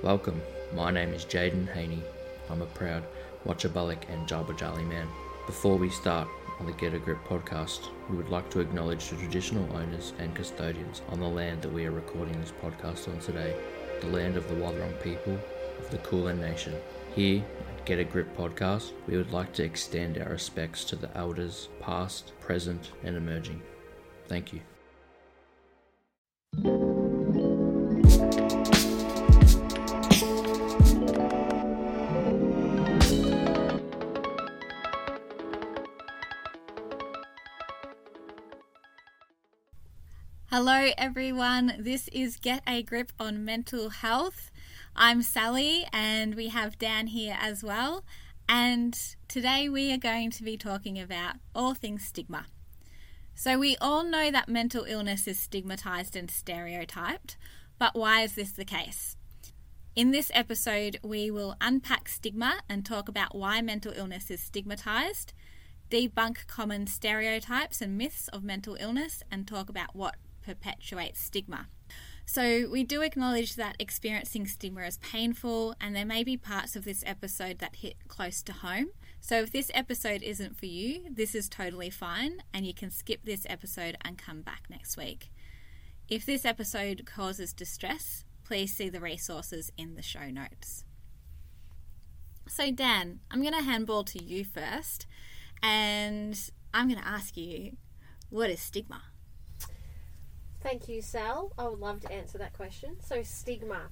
Welcome, my name is Jaden Haney. I'm a proud Wotjobaluk and Jalbajali man. Before we start on the Get a Grip podcast, we would like to acknowledge the traditional owners and custodians on the land that we are recording this podcast on today, the land of the Wathaurong people of the Kulin Nation. Here at Get a Grip podcast, we would like to extend our respects to the elders, past, present, and emerging. Thank you. Everyone. This is Get a Grip on Mental Health. I'm Sally, and we have Dan here as well. And today we are going to be talking about all things stigma. So, we all know that mental illness is stigmatized and stereotyped, but why is this the case? In this episode, we will unpack stigma and talk about why mental illness is stigmatized, debunk common stereotypes and myths of mental illness, and talk about what perpetuates stigma. So, we do acknowledge that experiencing stigma is painful, and there may be parts of this episode that hit close to home. So, if this episode isn't for you, this is totally fine, and you can skip this episode and come back next week. If this episode causes distress, please see the resources in the show notes. So, Dan, I'm going to handball to you first, and I'm going to ask you what is stigma? Thank you, Sal. I would love to answer that question. So, stigma.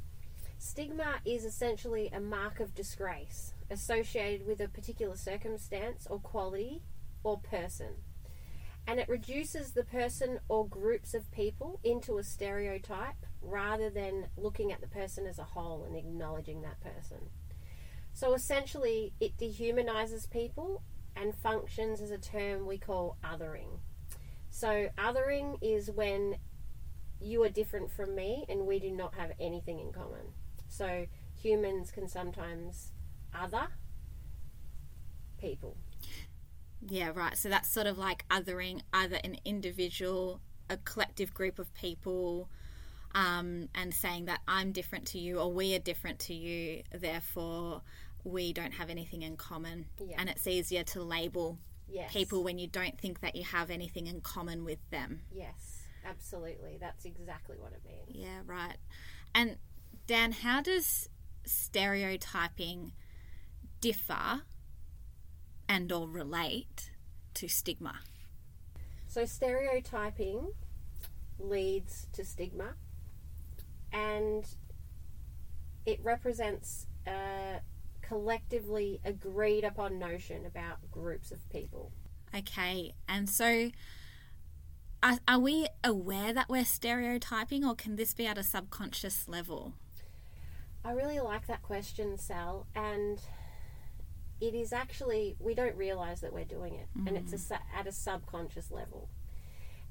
Stigma is essentially a mark of disgrace associated with a particular circumstance or quality or person. And it reduces the person or groups of people into a stereotype rather than looking at the person as a whole and acknowledging that person. So essentially, it dehumanizes people and functions as a term we call othering. So, othering is when you are different from me and we do not have anything in common. So humans can sometimes other people. Yeah, right. So that's sort of like othering either an individual, a collective group of people, um, and saying that I'm different to you or we are different to you, therefore we don't have anything in common. Yeah. And it's easier to label Yes. people when you don't think that you have anything in common with them. Yes, absolutely. That's exactly what it means. Yeah, right. And Dan, how does stereotyping differ and or relate to stigma? So stereotyping leads to stigma and it represents a collectively agreed upon notion about groups of people. Okay, and so are, are we aware that we're stereotyping, or can this be at a subconscious level? I really like that question, Sal, and it is actually we don't realize that we're doing it, and it's a, at a subconscious level,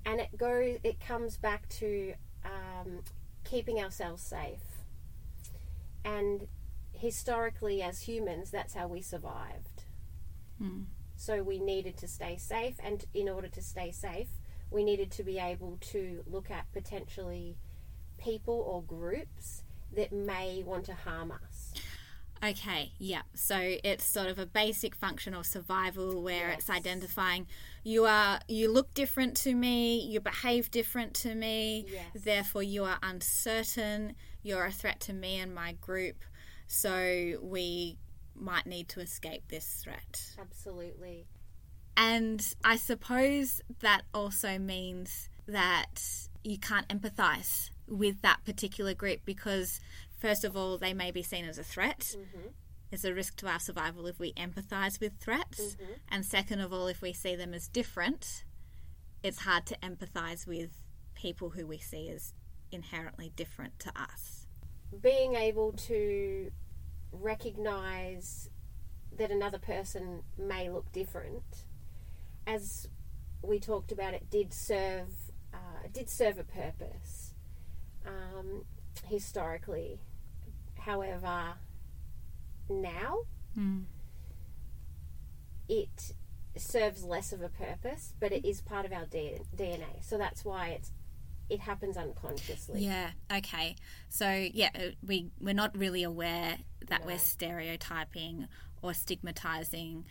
and it goes it comes back to um, keeping ourselves safe, and historically as humans, that's how we survived. So we needed to stay safe, and in order to stay safe, we needed to be able to look at potentially people or groups that may want to harm us. Okay, yeah. So it's sort of a basic function of survival where it's identifying you are you look different to me, you behave different to me, Yes. therefore you are uncertain, you're a threat to me and my group. So we might need to escape this threat. Absolutely. And I suppose that also means that you can't empathize with that particular group because, first of all, they may be seen as a threat. Mm-hmm. It's a risk to our survival if we empathize with threats. Mm-hmm. And second of all, if we see them as different, it's hard to empathize with people who we see as inherently different to us. Being able to recognize that another person may look different, as we talked about, it did serve uh, did serve a purpose um, historically. However, now it serves less of a purpose, but it is part of our D- DNA. So that's why it's it happens unconsciously. Yeah. Okay. So yeah, uh, we we're not really aware that No. we're stereotyping or stigmatizing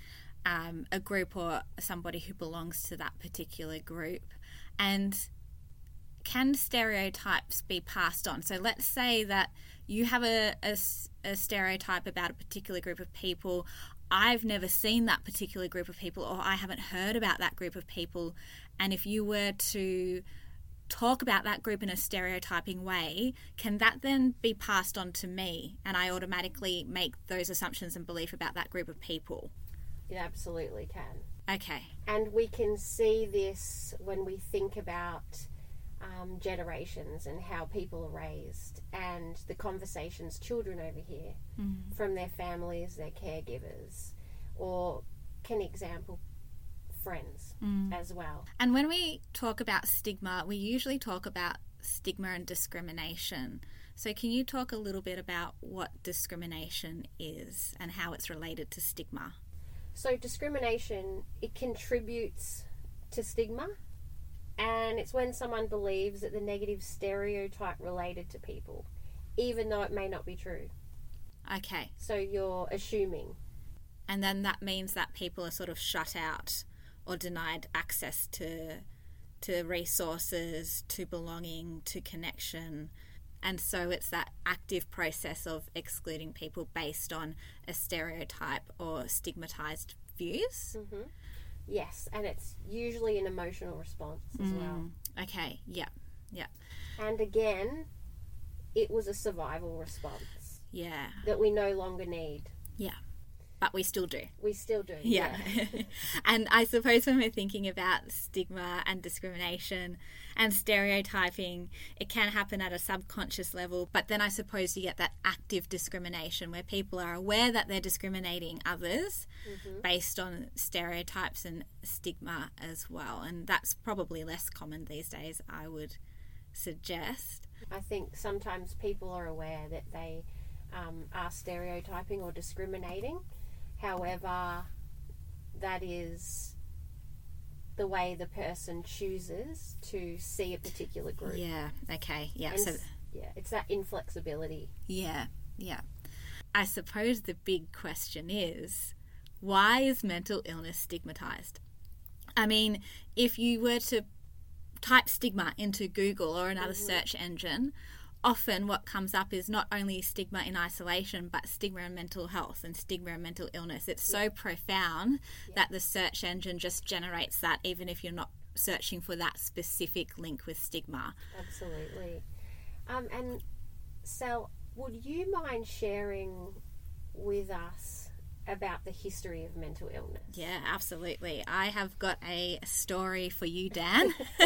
um, a group or somebody who belongs to that particular group, and can stereotypes be passed on? So let's say that you have a stereotype about a particular group of people. I've never seen that particular group of people, or I haven't heard about that group of people. And if you were to talk about that group in a stereotyping way, can that then be passed on to me and I automatically make those assumptions and belief about that group of people? It absolutely can. Okay. And we can see this when we think about um, generations and how people are raised and the conversations children overhear from their families, their caregivers, or can example friends as well. And when we talk about stigma, we usually talk about stigma and discrimination. So, can you talk a little bit about what discrimination is and how it's related to stigma? So discrimination it contributes to stigma and it's when someone believes that the negative stereotype related to people even though it may not be true. Okay. So you're assuming. And then that means that people are sort of shut out or denied access to to resources, to belonging, to connection. And so it's that active process of excluding people based on a stereotype or stigmatized views. Mm-hmm. Yes, and it's usually an emotional response as mm. well. Okay, yeah, yeah, And again, it was a survival response yeah, that we no longer need. yeah. But we still do. We still do. Yeah. and I suppose when we're thinking about stigma and discrimination and stereotyping, it can happen at a subconscious level. But then I suppose you get that active discrimination where people are aware that they're discriminating others based on stereotypes and stigma as well. And that's probably less common these days, I would suggest. I think sometimes people are aware that they um, are stereotyping or discriminating. However, that is the way the person chooses to see a particular group. Yeah, okay. Yeah. And So yeah, it's that inflexibility. Yeah, yeah. I suppose the big question is why is mental illness stigmatized? I mean, if you were to type stigma into Google or another mm-hmm. search engine, often what comes up is not only stigma in isolation, but stigma in mental health and stigma in mental illness. It's so profound that the search engine just generates that, even if you're not searching for that specific link with stigma. Absolutely. Um, and Sal, would you mind sharing with us about the history of mental illness? Yeah, absolutely. I have got a story for you, Dan.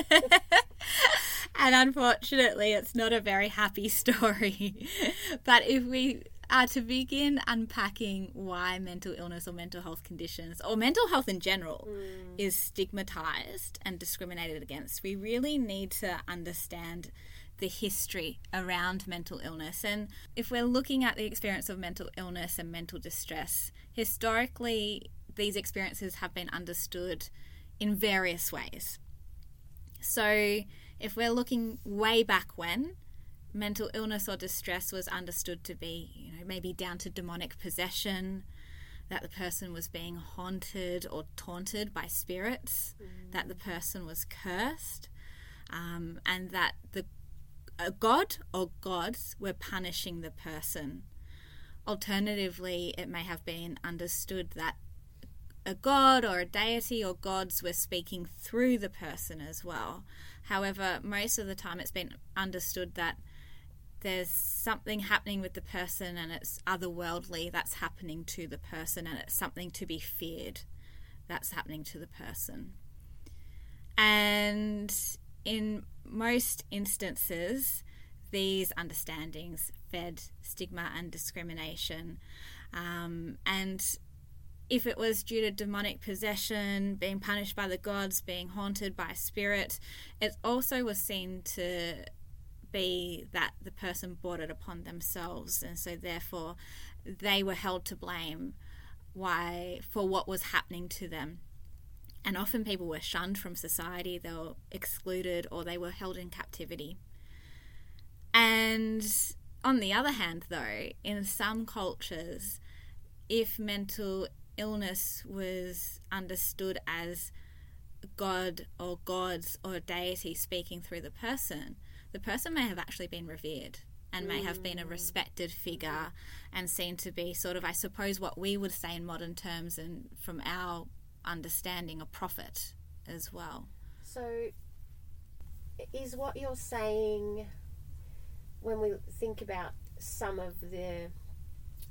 and unfortunately, it's not a very happy story. but if we are to begin unpacking why mental illness or mental health conditions or mental health in general mm. is stigmatized and discriminated against, we really need to understand the history around mental illness. And if we're looking at the experience of mental illness and mental distress, historically, these experiences have been understood in various ways. So, if we're looking way back when, mental illness or distress was understood to be, you know, maybe down to demonic possession, that the person was being haunted or taunted by spirits, that the person was cursed, um, and that the a god or gods were punishing the person. Alternatively, it may have been understood that a god or a deity or gods were speaking through the person as well. However, most of the time it's been understood that there's something happening with the person and it's otherworldly that's happening to the person and it's something to be feared that's happening to the person. And in most instances, these understandings fed stigma and discrimination. Um, and if it was due to demonic possession, being punished by the gods, being haunted by a spirit, it also was seen to be that the person brought it upon themselves, and so therefore they were held to blame why for what was happening to them. And often people were shunned from society, they were excluded, or they were held in captivity. And on the other hand, though, in some cultures, if mental illness was understood as God or gods or deity speaking through the person, the person may have actually been revered and may have been a mm. respected figure and seen to be sort of, I suppose, what we would say in modern terms and from our understanding, a prophet as well. So, is what you're saying when we think about some of the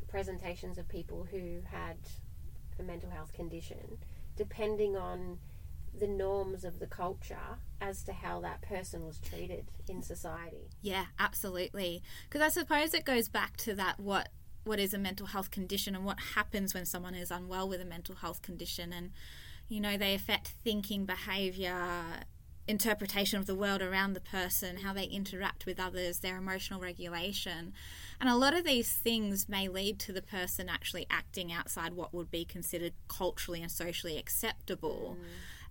presentations of people who had a mental health condition, depending on the norms of the culture as to how that person was treated in society. Yeah, absolutely. Because I suppose it goes back to that what what is a mental health condition and what happens when someone is unwell with a mental health condition and you know they affect thinking behavior interpretation of the world around the person, how they interact with others, their emotional regulation. And a lot of these things may lead to the person actually acting outside what would be considered culturally and socially acceptable. Mm.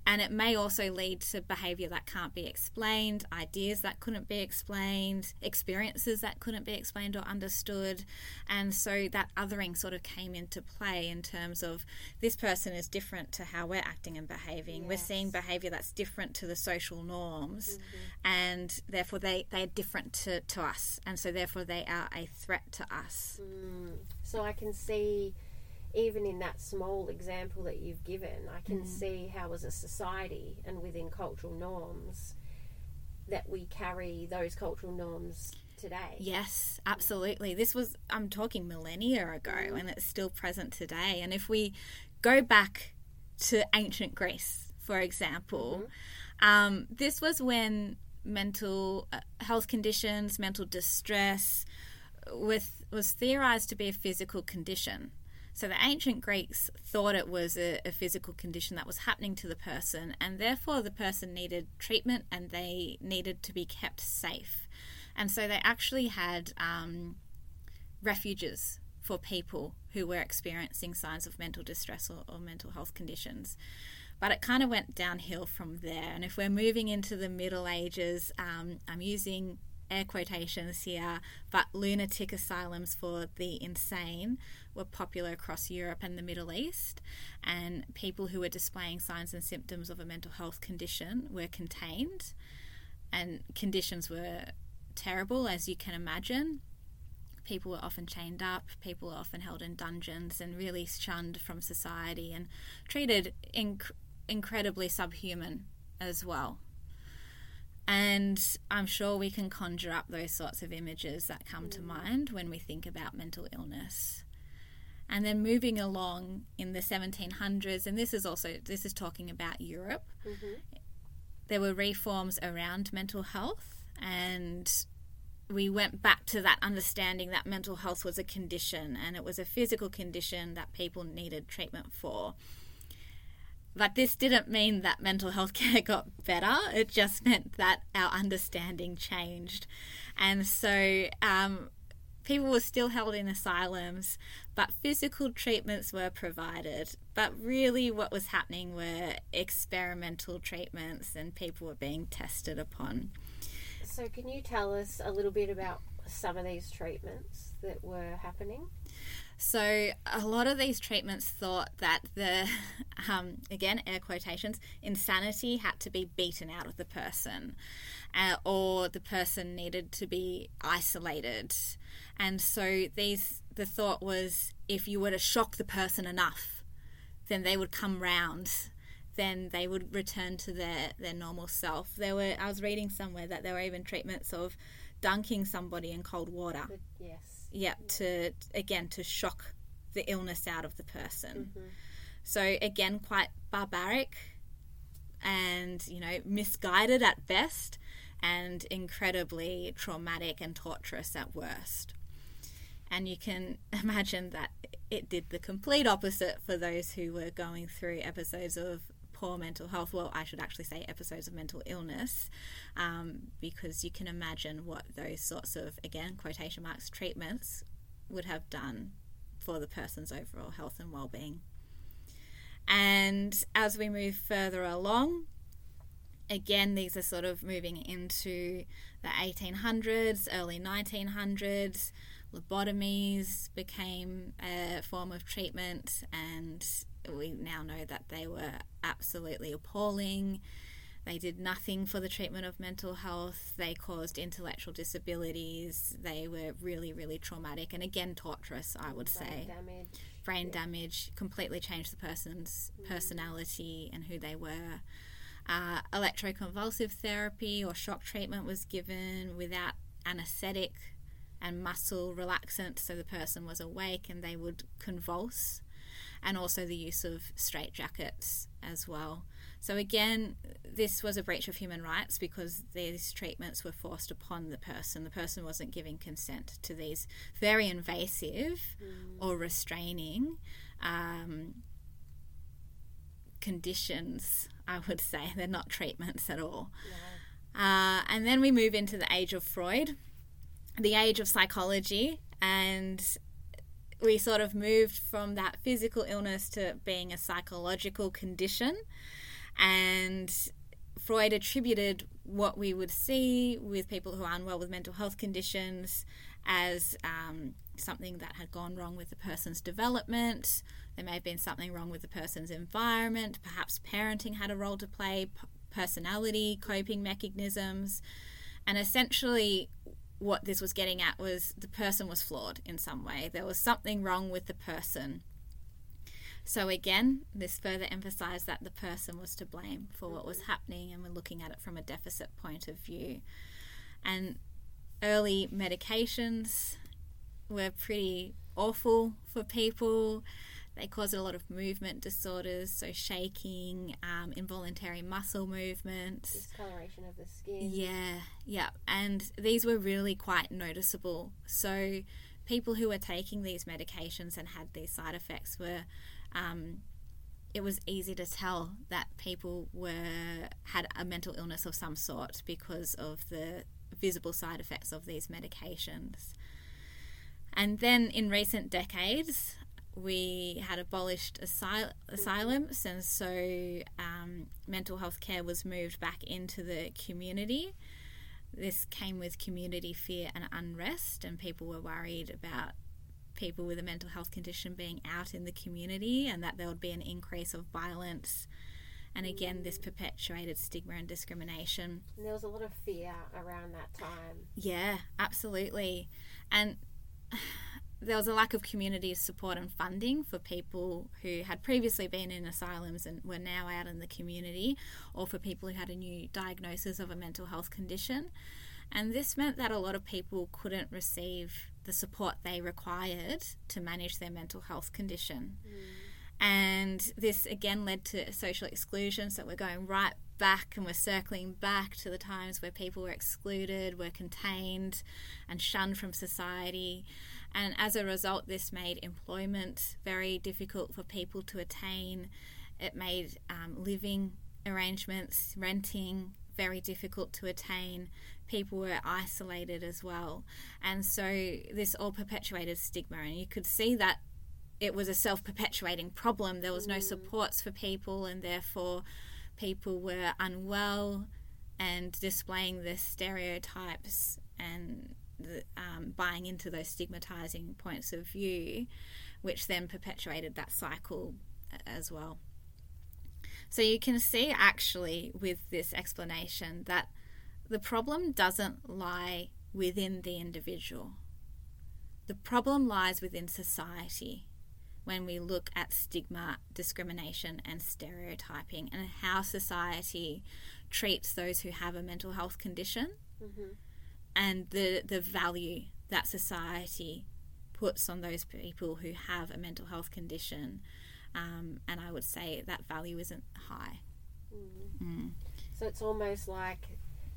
And it may also lead to behavior that can't be explained, ideas that couldn't be explained, experiences that couldn't be explained or understood. And so that othering sort of came into play in terms of this person is different to how we're acting and behaving. Yes. We're seeing behavior that's different to the social norms, mm-hmm. and therefore they, they're different to, to us. And so therefore they are a threat to us. Mm. So I can see even in that small example that you've given, I can mm. see how, as a society and within cultural norms, that we carry those cultural norms today. Yes, absolutely. This was, I'm talking millennia ago, mm. and it's still present today. And if we go back to ancient Greece, for example, mm-hmm. um, this was when mental uh, health conditions, mental distress, with was theorized to be a physical condition. So the ancient Greeks thought it was a, a, physical condition that was happening to the person, and therefore the person needed treatment and they needed to be kept safe. And so they actually had um, refuges for people who were experiencing signs of mental distress or, or mental health conditions. But it kind of went downhill from there. And if we're moving into the Middle Ages, um, I'm using air quotations here, but lunatic asylums for the insane were popular across Europe and the Middle East, and people who were displaying signs and symptoms of a mental health condition were contained, and conditions were terrible, as you can imagine. People were often chained up, people were often held in dungeons and really shunned from society and treated inc- incredibly subhuman as well. And I'm sure we can conjure up those sorts of images that come to mm. mind when we think about mental illness. And then moving along in the 1700s, and this is also this is talking about Europe. Mm-hmm. There were reforms around mental health, and we went back to that understanding that mental health was a condition and it was a physical condition that people needed treatment for. But this didn't mean that mental health care got better. It just meant that our understanding changed. And so um, people were still held in asylums, but physical treatments were provided. But really, what was happening were experimental treatments, and people were being tested upon. So, can you tell us a little bit about some of these treatments that were happening? So a lot of these treatments thought that the, um, again, air quotations, insanity had to be beaten out of the person, uh, or the person needed to be isolated, and so these the thought was if you were to shock the person enough, then they would come round. Then they would return to their, their normal self. There were I was reading somewhere that there were even treatments of dunking somebody in cold water. Yes yeah, to again to shock the illness out of the person. Mm-hmm. So again, quite barbaric and you know misguided at best, and incredibly traumatic and torturous at worst. And you can imagine that it did the complete opposite for those who were going through episodes of poor mental health. Well, I should actually say episodes of mental illness, um, because you can imagine what those sorts of, again, quotation marks, treatments would have done for the person's overall health and well being. And as we move further along, again, these are sort of moving into the 1800s, early 1900s. Lobotomies became a form of treatment, and we now know that they were absolutely appalling. They did nothing for the treatment of mental health. They caused intellectual disabilities. They were really, really traumatic and again torturous, I would Brain say. damage. Brain damage completely changed the person's personality and who they were. Uh, electroconvulsive therapy or shock treatment was given without anesthetic and muscle relaxant, so the person was awake and they would convulse, and also the use of straitjackets as well. So, again, this was a breach of human rights because these treatments were forced upon the person. The person wasn't giving consent to these very invasive or restraining um, conditions, I would say. They're not treatments at all. Uh, and then we move into the age of Freud, the age of psychology, and we sort of moved from that physical illness to being a psychological condition. And Freud attributed what we would see with people who are unwell with mental health conditions as um, something that had gone wrong with the person's development. There may have been something wrong with the person's environment. Perhaps parenting had a role to play, personality, coping mechanisms. And essentially, what this was getting at was the person was flawed in some way. There was something wrong with the person. So, again, this further emphasized that the person was to blame for what was happening, and we're looking at it from a deficit point of view. And early medications were pretty awful for people. They caused a lot of movement disorders, so shaking, um, involuntary muscle movements. Discoloration of the skin. Yeah, yeah. And these were really quite noticeable. So, people who were taking these medications and had these side effects were, um, it was easy to tell that people were had a mental illness of some sort because of the visible side effects of these medications. And then in recent decades, we had abolished asyl- asylums, and so um, mental health care was moved back into the community. This came with community fear and unrest, and people were worried about people with a mental health condition being out in the community and that there would be an increase of violence. And again, this perpetuated stigma and discrimination. And there was a lot of fear around that time. Yeah, absolutely. And there was a lack of community support and funding for people who had previously been in asylums and were now out in the community, or for people who had a new diagnosis of a mental health condition. And this meant that a lot of people couldn't receive the support they required to manage their mental health condition. Mm. And this again led to social exclusion. So we're going right back and we're circling back to the times where people were excluded, were contained, and shunned from society. And as a result, this made employment very difficult for people to attain. It made um, living arrangements, renting, very difficult to attain. People were isolated as well. And so this all perpetuated stigma. And you could see that it was a self perpetuating problem. There was no supports for people, and therefore people were unwell and displaying the stereotypes and um, buying into those stigmatizing points of view, which then perpetuated that cycle as well. So you can see actually with this explanation that the problem doesn't lie within the individual. The problem lies within society when we look at stigma, discrimination, and stereotyping, and how society treats those who have a mental health condition, and the, the value that society puts on those people who have a mental health condition. Um, and I would say that value isn't high. Mm. So it's almost like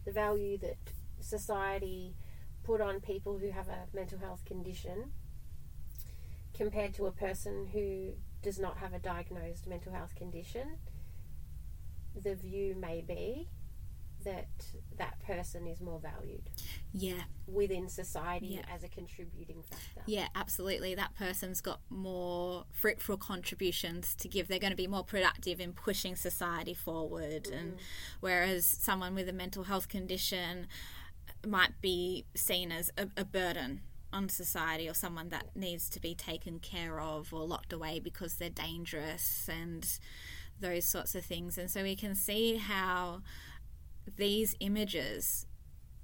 the value that society put on people who have a mental health condition compared to a person who does not have a diagnosed mental health condition. The view may be that that person is more valued Yeah, within society Yeah. as a contributing factor. yeah, absolutely. That person's got more fruitful contributions to give. They're going to be more productive in pushing society forward. And mm. whereas someone with a mental health condition might be seen as a, a burden on society or someone that needs to be taken care of or locked away because they're dangerous and those sorts of things. And so we can see how these images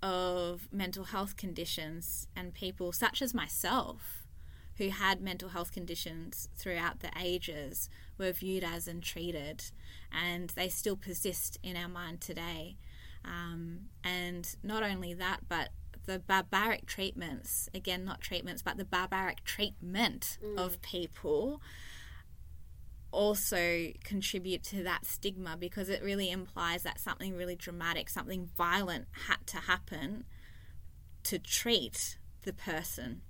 of mental health conditions and people such as myself who had mental health conditions throughout the ages were viewed as and treated, and they still persist in our mind today. Um, and not only that, but the barbaric treatments again, not treatments, but the barbaric treatment of people also contribute to that stigma because it really implies that something really dramatic, something violent had to happen to treat the person.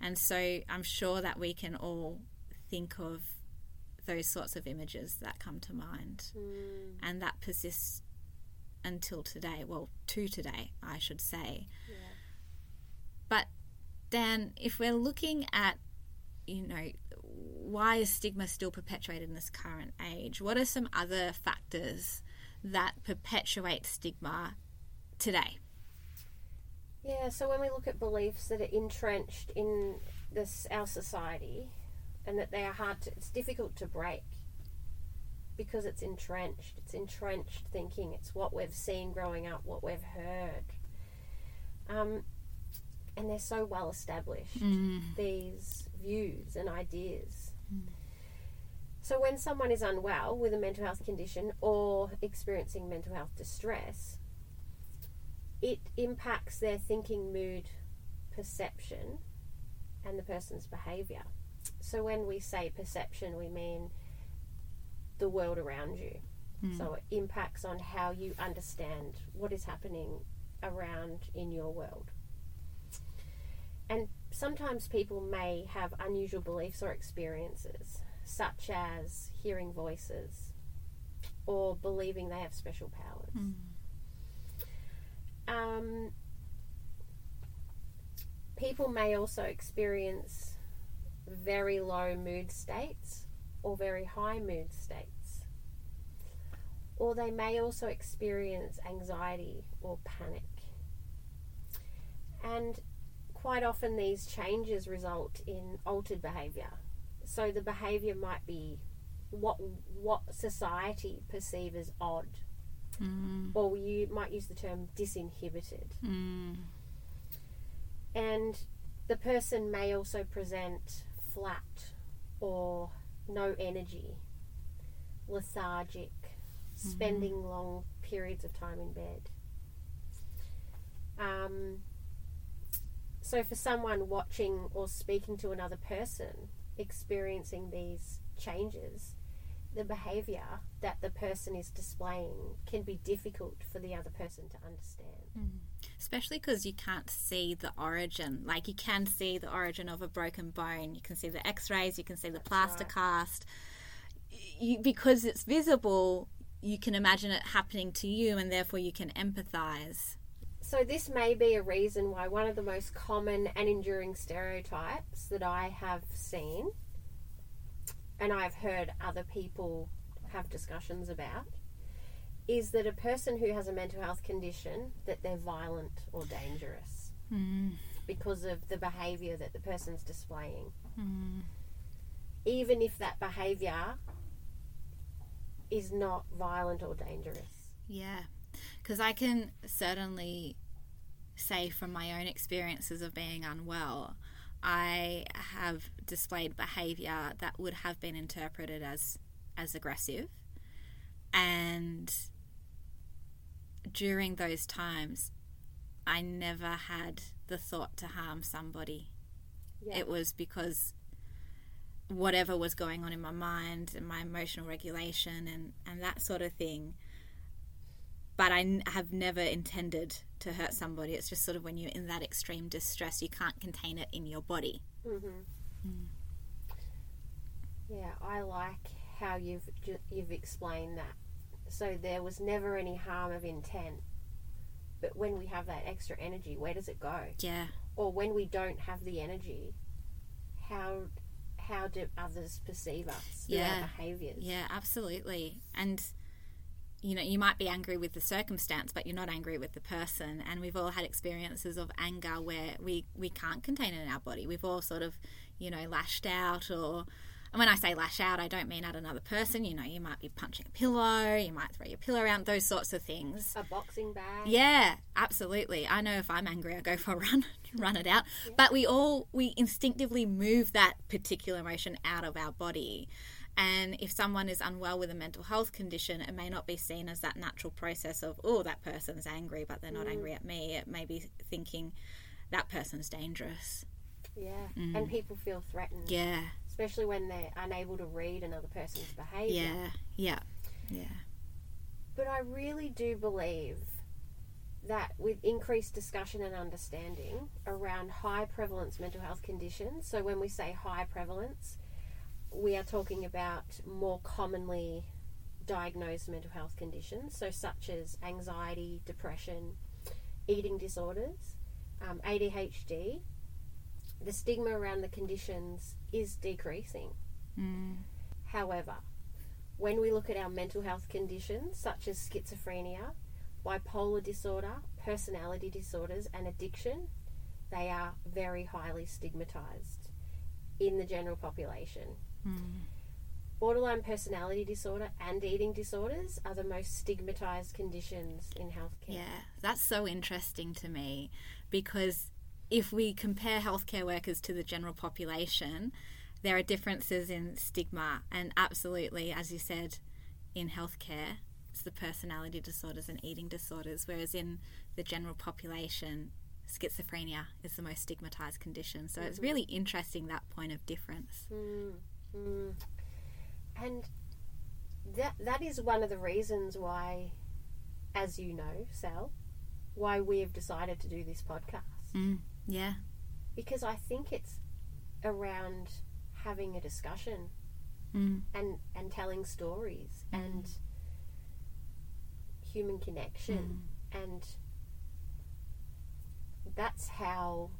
And so I'm sure that we can all think of those sorts of images that come to mind. Mm. And that persists until today. Well, to today, I should say. But Dan, if we're looking at, you know, why is stigma still perpetuated in this current age? What are some other factors that perpetuate stigma today? Yeah, so when we look at beliefs that are entrenched in this our society and that they are hard to it's difficult to break because it's entrenched. It's entrenched thinking. It's what we've seen growing up, what we've heard. Um, and they're so well established, these views and ideas. So when someone is unwell with a mental health condition or experiencing mental health distress, it impacts their thinking, mood, perception, and the person's behavior. So when we say perception, we mean the world around you. Hmm. So it impacts on how you understand what is happening around in your world. And sometimes people may have unusual beliefs or experiences, such as hearing voices or believing they have special powers. Um, people may also experience very low mood states or very high mood states. Or they may also experience anxiety or panic. And quite often these changes result in altered behavior. So the behavior might be what what society perceive as odd mm. or you might use the term disinhibited. Mm. And the person may also present flat or no energy, lethargic, spending mm. long periods of time in bed. Um, so, for someone watching or speaking to another person experiencing these changes, the behavior that the person is displaying can be difficult for the other person to understand. Mm-hmm. Especially because you can't see the origin. Like, you can see the origin of a broken bone, you can see the x rays, you can see the plaster right. cast. You, because it's visible, you can imagine it happening to you, and therefore you can empathize. So, this may be a reason why one of the most common and enduring stereotypes that I have seen and I've heard other people have discussions about is that a person who has a mental health condition that they're violent or dangerous hmm. because of the behavior that the person's displaying. Hmm. Even if that behavior is not violent or dangerous. Yeah, because I can certainly say from my own experiences of being unwell, I have displayed behavior that would have been interpreted as as aggressive, and during those times, I never had the thought to harm somebody. Yeah. It was because whatever was going on in my mind and my emotional regulation and, and that sort of thing. But I n- have never intended to hurt somebody. It's just sort of when you're in that extreme distress, you can't contain it in your body. Mm-hmm. Mm. Yeah, I like how you've you've explained that So there was never any harm of intent. But when we have that extra energy, where does it go? Yeah. Or when we don't have the energy, how how do others perceive us Yeah. our behaviors? Yeah, absolutely. And you know, you might be angry with the circumstance, but you're not angry with the person. And we've all had experiences of anger where we we can't contain it in our body. We've all sort of, you know, lashed out or and when I say lash out, I don't mean at another person. You know, you might be punching a pillow, you might throw your pillow around, those sorts of things. A boxing bag. Yeah, absolutely. I know if I'm angry, I go for a run, run it out. But we all we instinctively move that particular emotion out of our body. And if someone is unwell with a mental health condition, it may not be seen as that natural process of, oh, that person's angry, but they're not angry at me. It may be thinking that person's dangerous. Yeah. And people feel threatened. Mm. Yeah, Especially when they're unable to read another person's behaviour. yeah, yeah, yeah. But I really do believe that with increased discussion and understanding around high prevalence mental health conditions, so when we say high prevalence, we are talking about more commonly diagnosed mental health conditions, so such as anxiety, depression, eating disorders, um, ADHD. The stigma around the conditions is decreasing. Mm. However, when we look at our mental health conditions such as schizophrenia, bipolar disorder, personality disorders, and addiction, they are very highly stigmatized in the general population. Hmm. Borderline personality disorder and eating disorders are the most stigmatized conditions in healthcare. Yeah, that's so interesting to me because if we compare healthcare workers to the general population, there are differences in stigma, and absolutely, as you said, in healthcare, it's the personality disorders and eating disorders, whereas in the general population, schizophrenia is the most stigmatized condition. So it's mm-hmm. really interesting that point of difference. Hmm. And that that is one of the reasons why, as you know, Sal, why we have decided to do this podcast. Mm, yeah, Because I think it's around having a discussion mm, and, and telling stories and human connection and that's how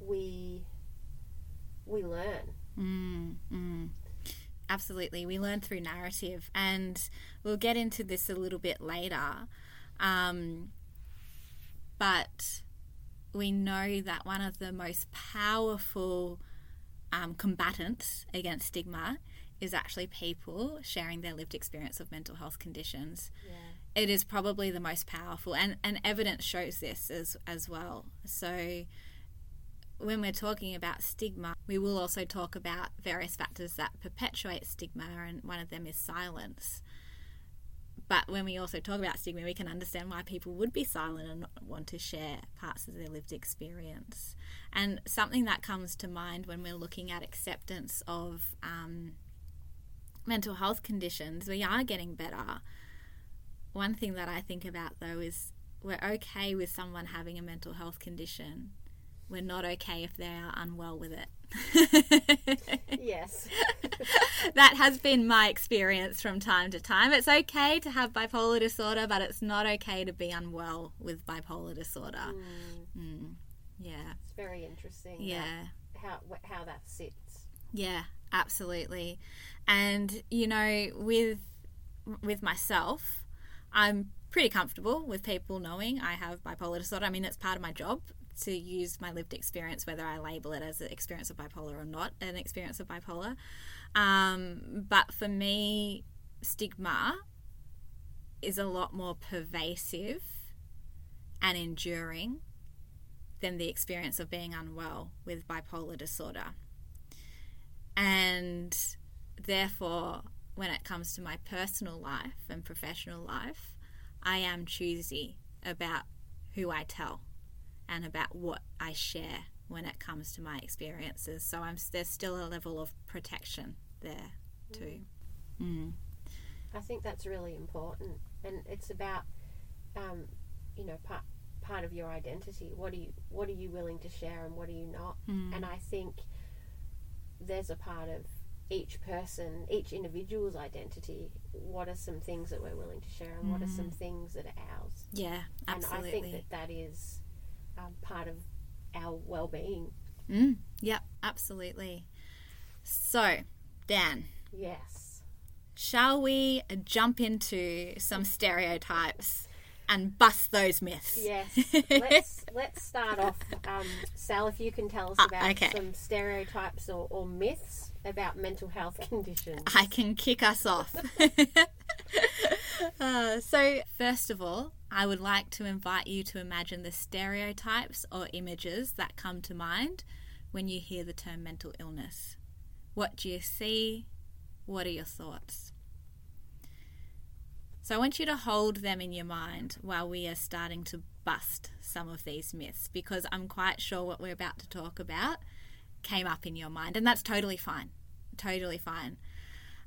we we learn. Mm, mm. Absolutely. We learn through narrative, and we'll get into this a little bit later. Um, but we know that one of the most powerful um, combatants against stigma is actually people sharing their lived experience of mental health conditions. Yeah. It is probably the most powerful, and, and evidence shows this as, as well. So, when we're talking about stigma, we will also talk about various factors that perpetuate stigma, and one of them is silence. But when we also talk about stigma, we can understand why people would be silent and not want to share parts of their lived experience. And something that comes to mind when we're looking at acceptance of um, mental health conditions, we are getting better. One thing that I think about though is we're okay with someone having a mental health condition. We're not okay if they are unwell with it. Yes. that has been my experience from time to time. It's okay to have bipolar disorder, but it's not okay to be unwell with bipolar disorder. Mm. Yeah, It's very interesting. yeah, How how that sits. yeah, absolutely. And you know, with with myself, I'm pretty comfortable with people knowing I have bipolar disorder. I mean, it's part of my job to use my lived experience, whether I label it as an experience of bipolar or not an experience of bipolar. Um, but for me, stigma is a lot more pervasive and enduring than the experience of being unwell with bipolar disorder. And therefore, when it comes to my personal life and professional life, I am choosy about who I tell and about what I share when it comes to my experiences. So I'm there's still a level of protection there too. Mm. I think that's really important, and it's about, um, you know, part part of your identity. What are you What are you willing to share, and what are you not? Mm. And I think there's a part of each person, each individual's identity, what are some things that we're willing to share and what are some things that are ours? Yeah, absolutely. And I think that that is um, part of our well being. Mm, yep, absolutely. So, Dan, Yes. shall we jump into some stereotypes and bust those myths? Yes. let's let's start off. Um, Sal, if you can tell us Ah, about okay. some stereotypes or, or myths about mental health conditions. I can kick us off. Uh, so, first of all, I would like to invite you to imagine the stereotypes or images that come to mind when you hear the term mental illness. What do you see? What are your thoughts? So, I want you to hold them in your mind while we are starting to bust some of these myths because I'm quite sure what we're about to talk about came up in your mind, and that's totally fine. Totally fine.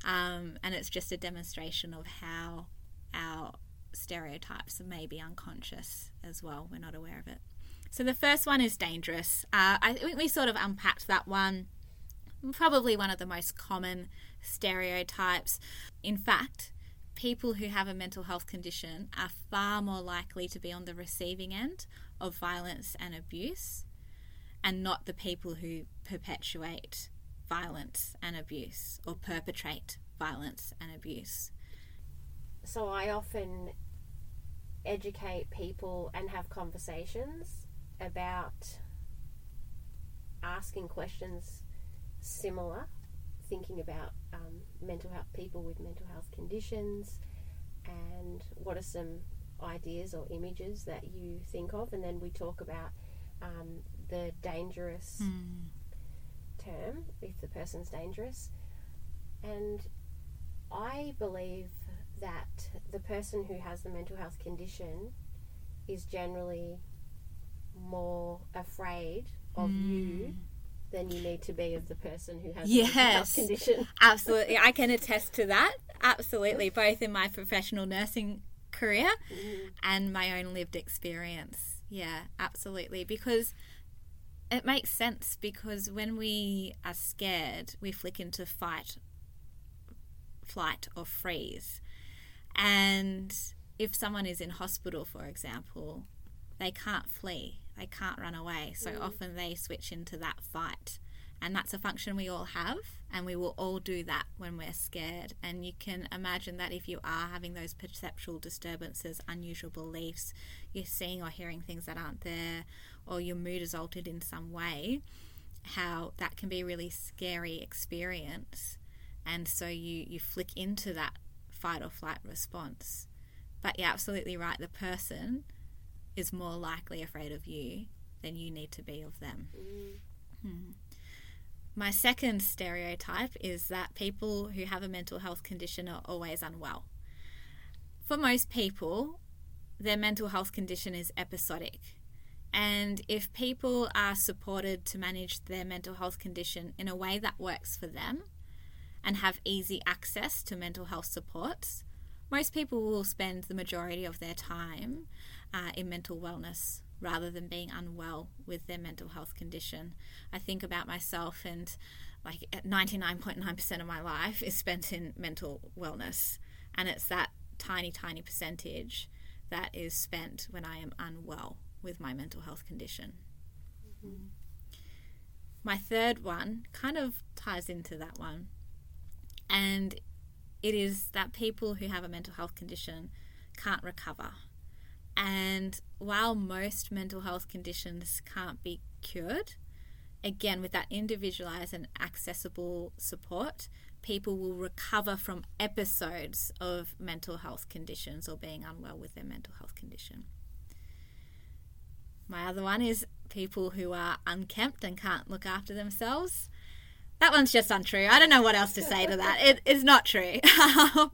Um, and it's just a demonstration of how our stereotypes may be unconscious as well. We're not aware of it. So the first one is dangerous. Uh, I think we sort of unpacked that one. Probably one of the most common stereotypes. In fact, people who have a mental health condition are far more likely to be on the receiving end of violence and abuse, and not the people who perpetuate violence and abuse or perpetrate violence and abuse. So I often educate people and have conversations about asking questions similar, thinking about um, mental health people with mental health conditions, and what are some ideas or images that you think of, and then we talk about um, the dangerous hmm. term if the person's dangerous, and I believe that the person who has the mental health condition is generally more afraid of hmm. you than you need to be of the person who has the mental health condition. Absolutely. I can attest to that. Absolutely. Both in my professional nursing career mm. and my own lived experience. Yeah, absolutely. Because it makes sense because when we are scared, we flick into fight, flight, or freeze. And if someone is in hospital, for example, they can't flee, they can't run away. So mm. often they switch into that fight. And that's a function we all have, and we will all do that when we're scared. And you can imagine that if you are having those perceptual disturbances, unusual beliefs, you're seeing or hearing things that aren't there, or your mood is altered in some way, how that can be a really scary experience. And so you, you flick into that fight or flight response. But you're absolutely right, the person is more likely afraid of you than you need to be of them. Hmm. My second stereotype is that people who have a mental health condition are always unwell. For most people, their mental health condition is episodic. And if people are supported to manage their mental health condition in a way that works for them and have easy access to mental health supports, most people will spend the majority of their time uh, in mental wellness rather than being unwell with their mental health condition. I think about myself, and like 99.9% of my life is spent in mental wellness, and it's that tiny, tiny percentage that is spent when I am unwell with my mental health condition. My third one kind of ties into that one, and it is that people who have a mental health condition can't recover. And while most mental health conditions can't be cured, again, with that individualized and accessible support, people will recover from episodes of mental health conditions or being unwell with their mental health condition. My other one is people who are unkempt and can't look after themselves. That one's just untrue. I don't know what else to say to that. It is not true. Um,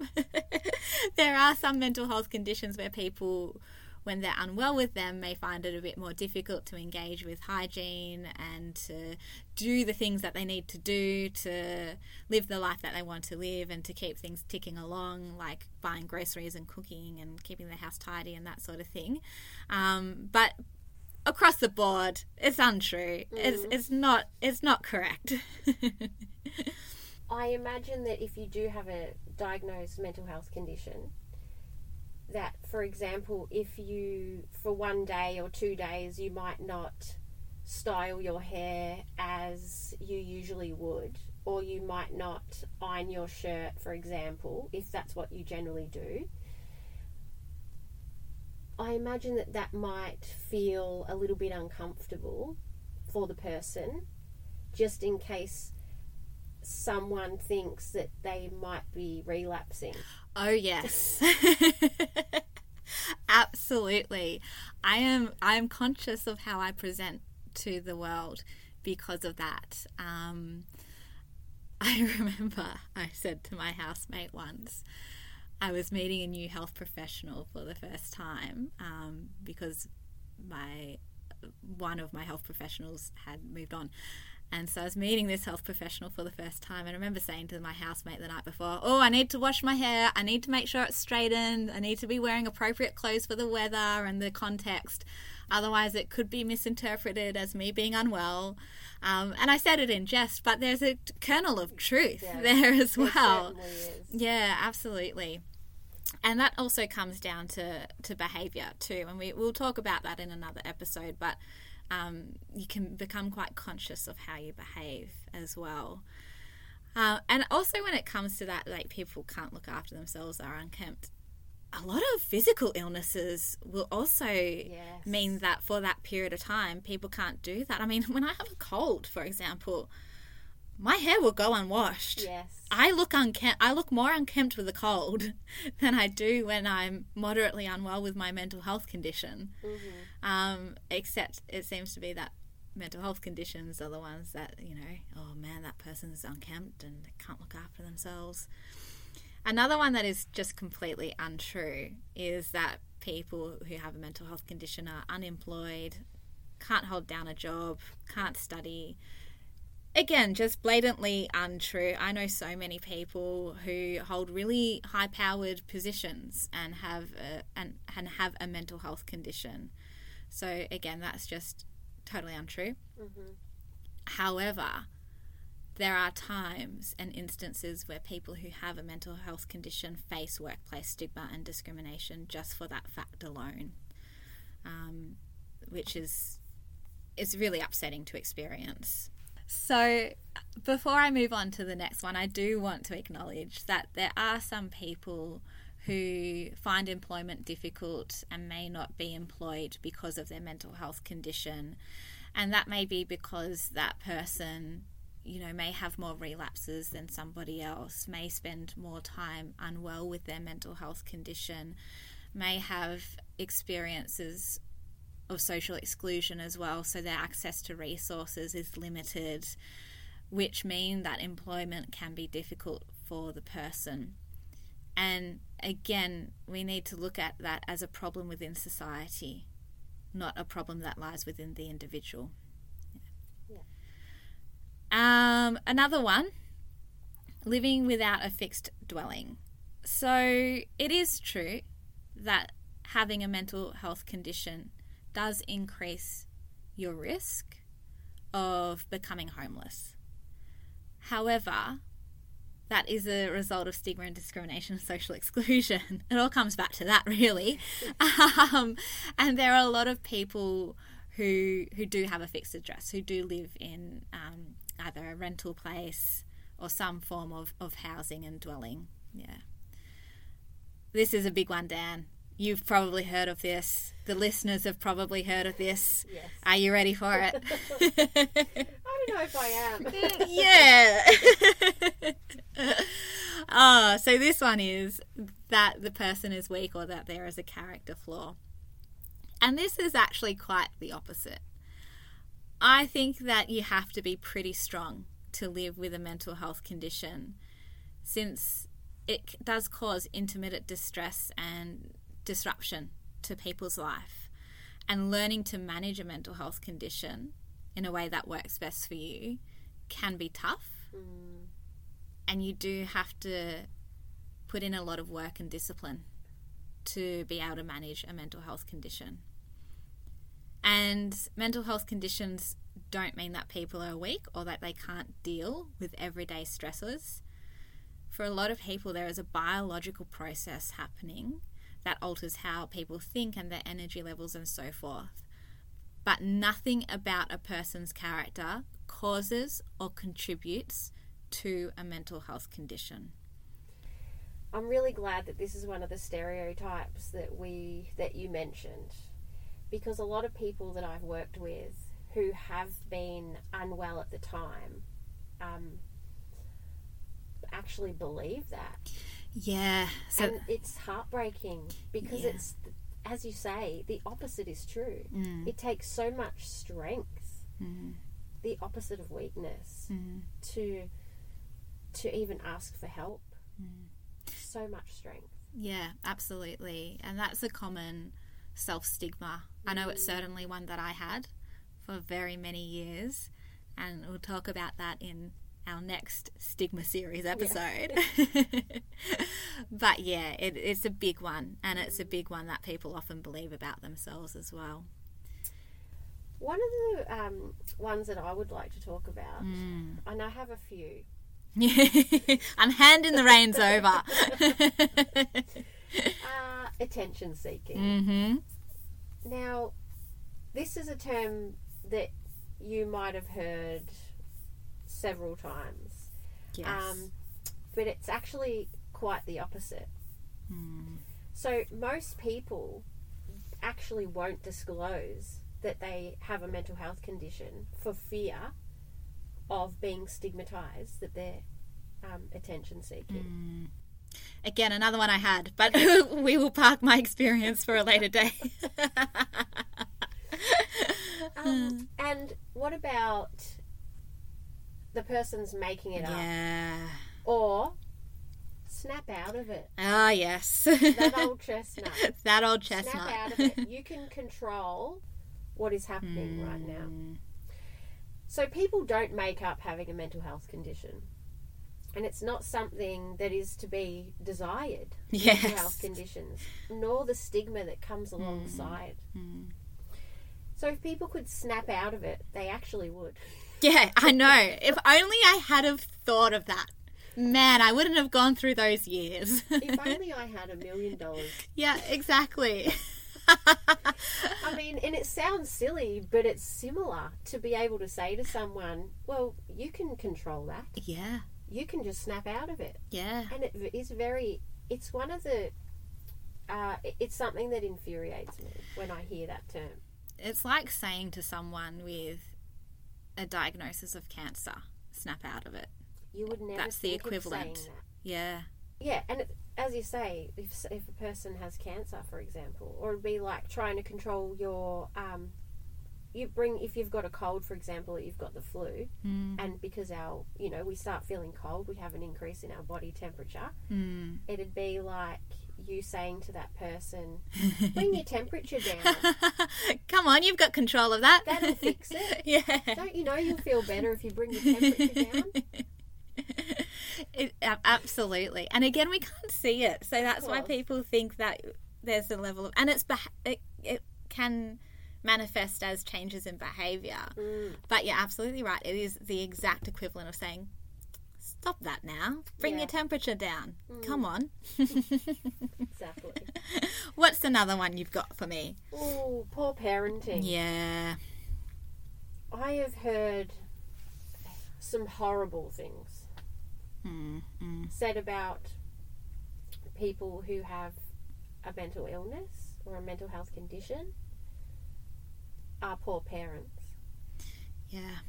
there are some mental health conditions where people, when they're unwell with them, may find it a bit more difficult to engage with hygiene and to do the things that they need to do to live the life that they want to live and to keep things ticking along, like buying groceries and cooking and keeping the house tidy and that sort of thing. Um, but across the board, it's untrue. It's mm. it's not it's not correct. I imagine that if you do have a diagnosed mental health condition, that for example, if you for one day or two days you might not style your hair as you usually would, or you might not iron your shirt, for example, if that's what you generally do. I imagine that that might feel a little bit uncomfortable for the person, just in case someone thinks that they might be relapsing. Oh yes. Absolutely. I am I am conscious of how I present to the world because of that. Um, I remember I said to my housemate once, I was meeting a new health professional for the first time um, because my one of my health professionals had moved on. And so I was meeting this health professional for the first time. And I remember saying to my housemate the night before, Oh, I need to wash my hair. I need to make sure it's straightened. I need to be wearing appropriate clothes for the weather and the context. Otherwise, it could be misinterpreted as me being unwell. Um, and I said it in jest, but there's a kernel of truth Yeah, there as well. Yeah, absolutely. And that also comes down to, to behavior too. And we, we'll talk about that in another episode, but um, you can become quite conscious of how you behave as well. Uh, and also, when it comes to that, like people can't look after themselves, are unkempt. A lot of physical illnesses will also Yes. mean that for that period of time, people can't do that. I mean, when I have a cold, for example, my hair will go unwashed. Yes. I look unkempt. I look more unkempt with a cold than I do when I'm moderately unwell with my mental health condition. Mm-hmm. Um, except it seems to be that mental health conditions are the ones that you know. Oh man, that person's unkempt and they can't look after themselves. Another one that is just completely untrue is that people who have a mental health condition are unemployed, can't hold down a job, can't study, again, just blatantly untrue. I know so many people who hold really high-powered positions and have a, and and have a mental health condition. So again, that's just totally untrue. However, there are times and instances where people who have a mental health condition face workplace stigma and discrimination just for that fact alone, um, which is it's really upsetting to experience. So, before I move on to the next one, I do want to acknowledge that there are some people who find employment difficult and may not be employed because of their mental health condition. And that may be because that person, you know, may have more relapses than somebody else, may spend more time unwell with their mental health condition, may have experiences of social exclusion as well, so their access to resources is limited, which mean that employment can be difficult for the person. And again, we need to look at that as a problem within society, not a problem that lies within the individual. Um, another one living without a fixed dwelling. So it is true that having a mental health condition does increase your risk of becoming homeless. However, that is a result of stigma and discrimination and social exclusion. It all comes back to that, really. um, and there are a lot of people who who do have a fixed address, who do live in um, either a rental place or some form of, of housing and dwelling. Yeah. This is a big one, Dan. You've probably heard of this. The listeners have probably heard of this. Yes. Are you ready for it? I don't know if I am. yeah. oh, so this one is that the person is weak or that there is a character flaw. And this is actually quite the opposite. I think that you have to be pretty strong to live with a mental health condition since it does cause intermittent distress and disruption to people's life. And learning to manage a mental health condition in a way that works best for you can be tough. Mm. And you do have to put in a lot of work and discipline to be able to manage a mental health condition. And mental health conditions don't mean that people are weak or that they can't deal with everyday stressors. For a lot of people, there is a biological process happening that alters how people think and their energy levels and so forth. But nothing about a person's character causes or contributes to a mental health condition. I'm really glad that this is one of the stereotypes that we that you mentioned because a lot of people that I've worked with who have been unwell at the time um, actually believe that. Yeah. So and it's heartbreaking because Yeah. it's, as you say, the opposite is true. Mm. It takes so much strength, Mm. the opposite of weakness, Mm. to to even ask for help. Mm. So much strength. Yeah, absolutely. And that's a common self stigma. I know it's certainly one that I had for very many years. And we'll talk about that in our next stigma series episode. but yeah, it, it's a big one. And it's a big one that people often believe about themselves as well. One of the um, ones that I would like to talk about, Mm. and I have a few, I'm handing the reins over. uh, attention seeking. hmm Now, this is a term that you might have heard several times, Yes. um, but it's actually quite the opposite. Mm. So, most people actually won't disclose that they have a mental health condition for fear of being stigmatized that they're um, attention seeking. Again, another one I had, but we will park my experience for a later day. Um, and what about the person's making it up yeah. or snap out of it? Ah, yes. That old chestnut. that old chestnut. Snap out of it. You can control what is happening right now. Mm. So people don't make up having a mental health condition. And it's not something that is to be desired. Mental health conditions, nor the stigma that comes alongside. Mm. So if people could snap out of it, they actually would. Yeah, I know. If only I had have thought of that. Man, I wouldn't have gone through those years. If only I had a million dollars. yeah, exactly. I mean, and it sounds silly, but it's similar to be able to say to someone, well, you can control that. yeah, You can just snap out of it. yeah. And it is very, it's one of the, uh, it's something that infuriates me when I hear that term. It's like saying to someone with a diagnosis of cancer, snap out of it. You would never That's the equivalent. that. Yeah. Yeah, and it, as you say, if, if a person has cancer, for example, or it'd be like trying to control your, um, you bring if you've got a cold, for example, or you've got the flu, Mm. and because our, you know, we start feeling cold, we have an increase in our body temperature. Mm. It'd be like you saying to that person, "Bring your temperature down. Come on, you've got control of that. That'll fix it. yeah. Don't you know you'll feel better if you bring your temperature down?" It, absolutely. And again, we can't see it. So that's why people think that there's a level of. And it's it, it can manifest as changes in behavior. Mm. But you're absolutely right. It is the exact equivalent of saying, stop that now. Bring Yeah. your temperature down. Come on. Exactly. What's another one you've got for me? Oh, poor parenting. Yeah. I have heard some horrible things Mm, mm. said about people who have a mental illness or a mental health condition are poor parents. Yeah.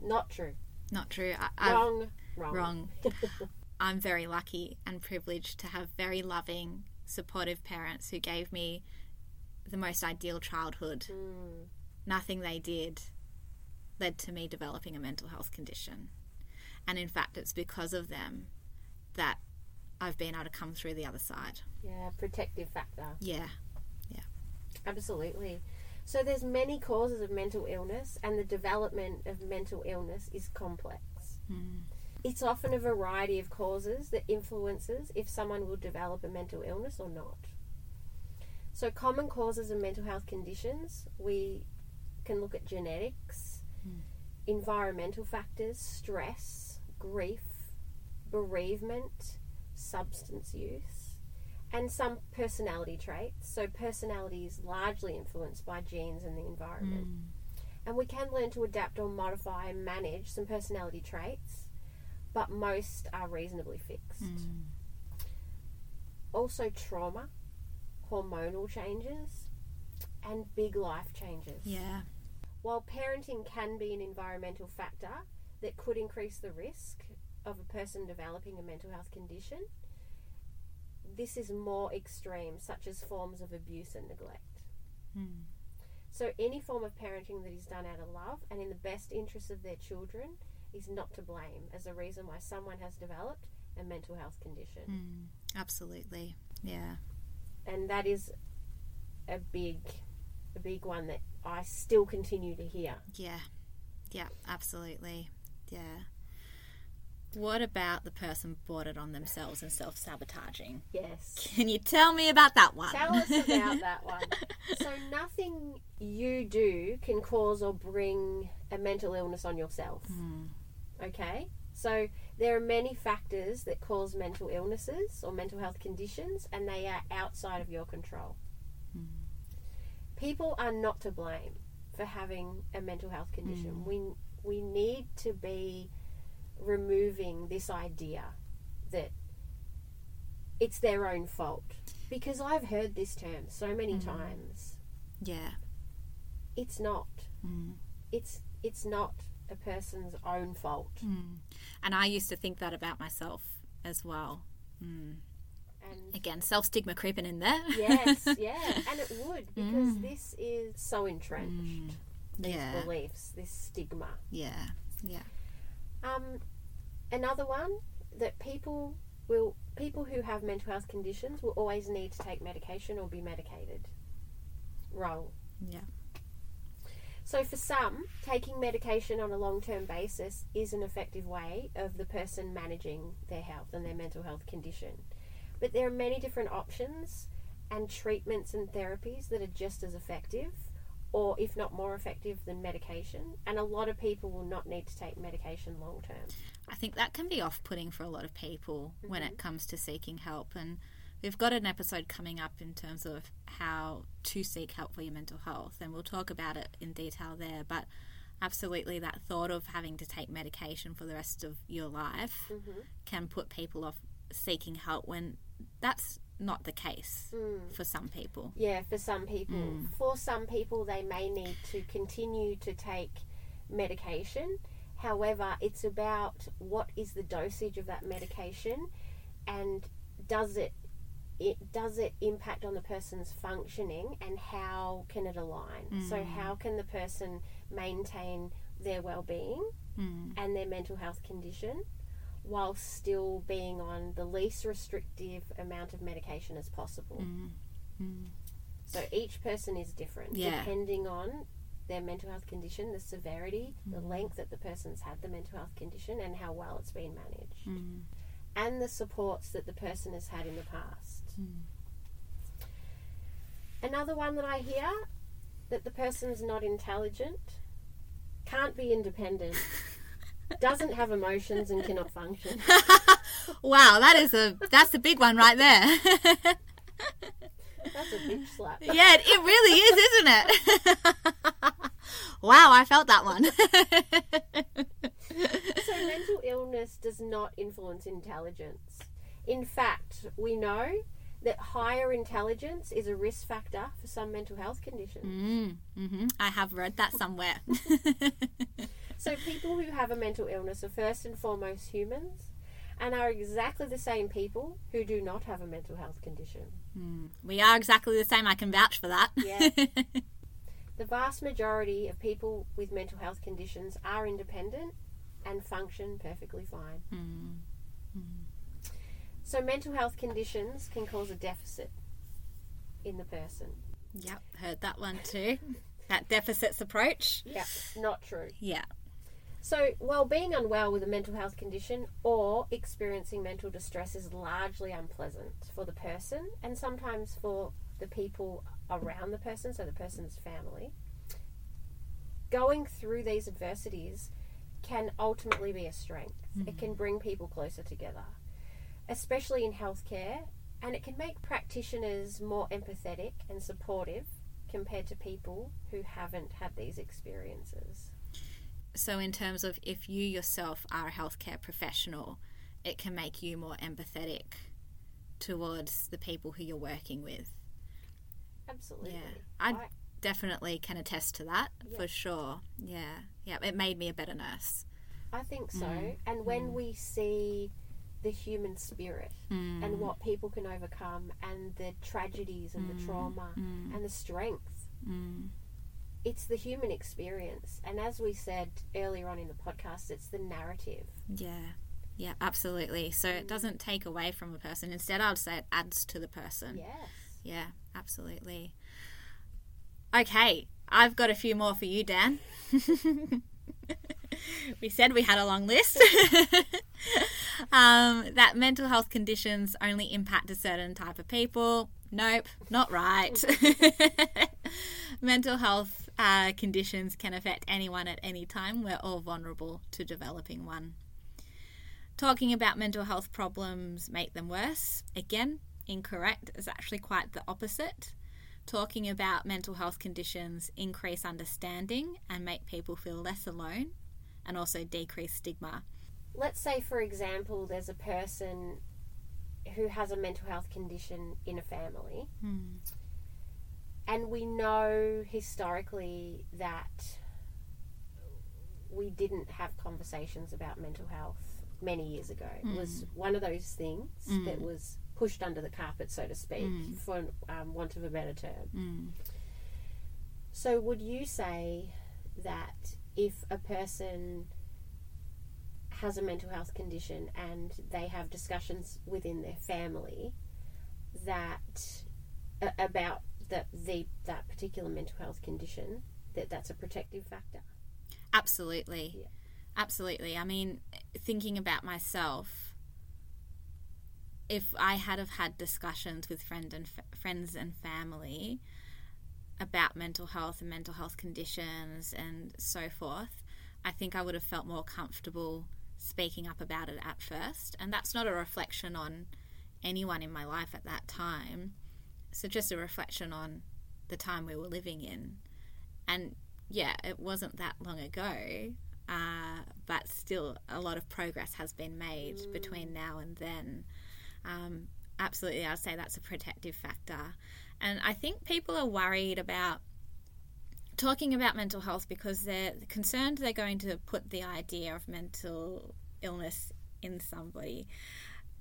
Not true. Not true. I, Wrong. Wrong. wrong. I'm very lucky and privileged to have very loving, supportive parents who gave me the most ideal childhood. Mm. Nothing they did led to me developing a mental health condition. And in fact, it's because of them that I've been able to come through the other side. Yeah, protective factor. Yeah, yeah. Absolutely. So there's many causes of mental illness and the development of mental illness is complex. Mm. It's often a variety of causes that influences if someone will develop a mental illness or not. So common causes of mental health conditions we can look at genetics, environmental factors, stress, grief, bereavement, substance use, and some personality traits. So, personality is largely influenced by genes and the environment. Hmm. And we can learn to adapt or modify and manage some personality traits, but most are reasonably fixed. Hmm. Also, trauma, hormonal changes, and big life changes. Yeah. While parenting can be an environmental factor that could increase the risk of a person developing a mental health condition, this is more extreme, such as forms of abuse and neglect. Hmm. So, any form of parenting that is done out of love and in the best interests of their children is not to blame as a reason why someone has developed a mental health condition. Hmm. Absolutely. Yeah. And that is a big, a big one that I still continue to hear. Yeah. Yeah, absolutely. Yeah. What about the person bought it on themselves and self sabotaging? Yes. Can you tell me about that one? Tell us about that one. So, nothing you do can cause or bring a mental illness on yourself. Hmm. Okay? So, there are many factors that cause mental illnesses or mental health conditions, and they are outside of your control. Hmm. People are not to blame for having a mental health condition. Hmm. We, we need to be removing this idea that it's their own fault. Because I've heard this term so many mm. times. yeah. It's not. Mm. It's it's not a person's own fault. Mm. And I used to think that about myself as well. And Again, self stigma creeping in there. yes, yeah, and it would because this is so entrenched. These Yeah. beliefs, this stigma. Yeah. Yeah. Um, another one that people will people who have mental health conditions will always need to take medication or be medicated. Wrong. Yeah. So, for some, taking medication on a long term basis is an effective way of the person managing their health and their mental health condition. But there are many different options and treatments and therapies that are just as effective, or if not more effective than medication. And a lot of people will not need to take medication long term. I think that can be off putting for a lot of people when it mm-hmm. comes to seeking help. And we've got an episode coming up in terms of how to seek help for your mental health, and we'll talk about it in detail there. But absolutely, that thought of having to take medication for the rest of your life mm-hmm. can put people off seeking help when that's not the case mm. for some people. Yeah, for some people. Mm. For some people, they may need to continue to take medication. However, it's about what is the dosage of that medication and does it it does it impact on the person's functioning and how can it align? So mm. how can the person maintain their well-being mm. and their mental health condition while still being on the least restrictive amount of medication as possible? Mm. So each person is different Yeah. depending on their mental health condition, the severity, the mm. length that the person's had the mental health condition, and how well it's been managed, mm. and the supports that the person has had in the past. Mm. Another one that I hear that the person's not intelligent, can't be independent, doesn't have emotions, and cannot function. Wow, that is a that's a big one right there. That's a bitch slap. yeah, it really is, isn't it? Wow, I felt that one. So, mental illness does not influence intelligence. In fact, we know that higher intelligence is a risk factor for some mental health conditions. hmm I have read that somewhere. So, people who have a mental illness are first and foremost humans and are exactly the same people who do not have a mental health condition. we are exactly the same. I can vouch for that. Yeah. The vast majority of people with mental health conditions are independent and function perfectly fine. Hmm. Hmm. So, mental health conditions can cause a deficit in the person. yep, heard that one too. That deficits approach. Yeah, not true. Yeah. So, while being unwell with a mental health condition or experiencing mental distress is largely unpleasant for the person and sometimes for the people around the person, so the person's family, going through these adversities can ultimately be a strength. It mm. can bring people closer together, especially in healthcare, and it can make practitioners more empathetic and supportive compared to people who haven't had these experiences. So, in terms of if you yourself are a healthcare professional, it can make you more empathetic towards the people who you're working with. Absolutely. Yeah, I definitely can attest to that Yeah. for sure. Yeah, yeah, it made me a better nurse. I think so. Mm. And when we see the human spirit Mm. and what people can overcome and the tragedies and the trauma and the strength, Mm. it's the human experience. And as we said earlier on in the podcast, it's the narrative. Yeah, yeah, absolutely. So it doesn't take away from a person. Instead, I'd say it adds to the person. Yes. Yeah, absolutely. Okay, I've got a few more for you, Dan. we said we had a long list. um, that mental health conditions only impact a certain type of people. Nope, not right. mental health uh, conditions can affect anyone at any time. We're all vulnerable to developing one. Talking about mental health problems make them worse. Again, incorrect. It's actually quite the opposite. Talking about mental health conditions increase understanding and make people feel less alone and also decrease stigma. Let's say, for example, there's a person who has a mental health condition in a family, Hmm. and we know historically that we didn't have conversations about mental health many years ago. It was one of those things that was pushed under the carpet, so to speak, for um, want of a better term. Mm. So, would you say that if a person has a mental health condition and they have discussions within their family that a- about that the that particular mental health condition that that's a protective factor? Absolutely. Yeah. Absolutely. I mean, thinking about myself, if I had have had discussions with friend and f- friends and family about mental health and mental health conditions and so forth, I think I would have felt more comfortable speaking up about it at first. And that's not a reflection on anyone in my life at that time. So just a reflection on the time we were living in. And yeah, it wasn't that long ago, uh, but still a lot of progress has been made between now and then. Um, absolutely, I'd say that's a protective factor. And I think people are worried about talking about mental health because they're concerned they're going to put the idea of mental illness in somebody.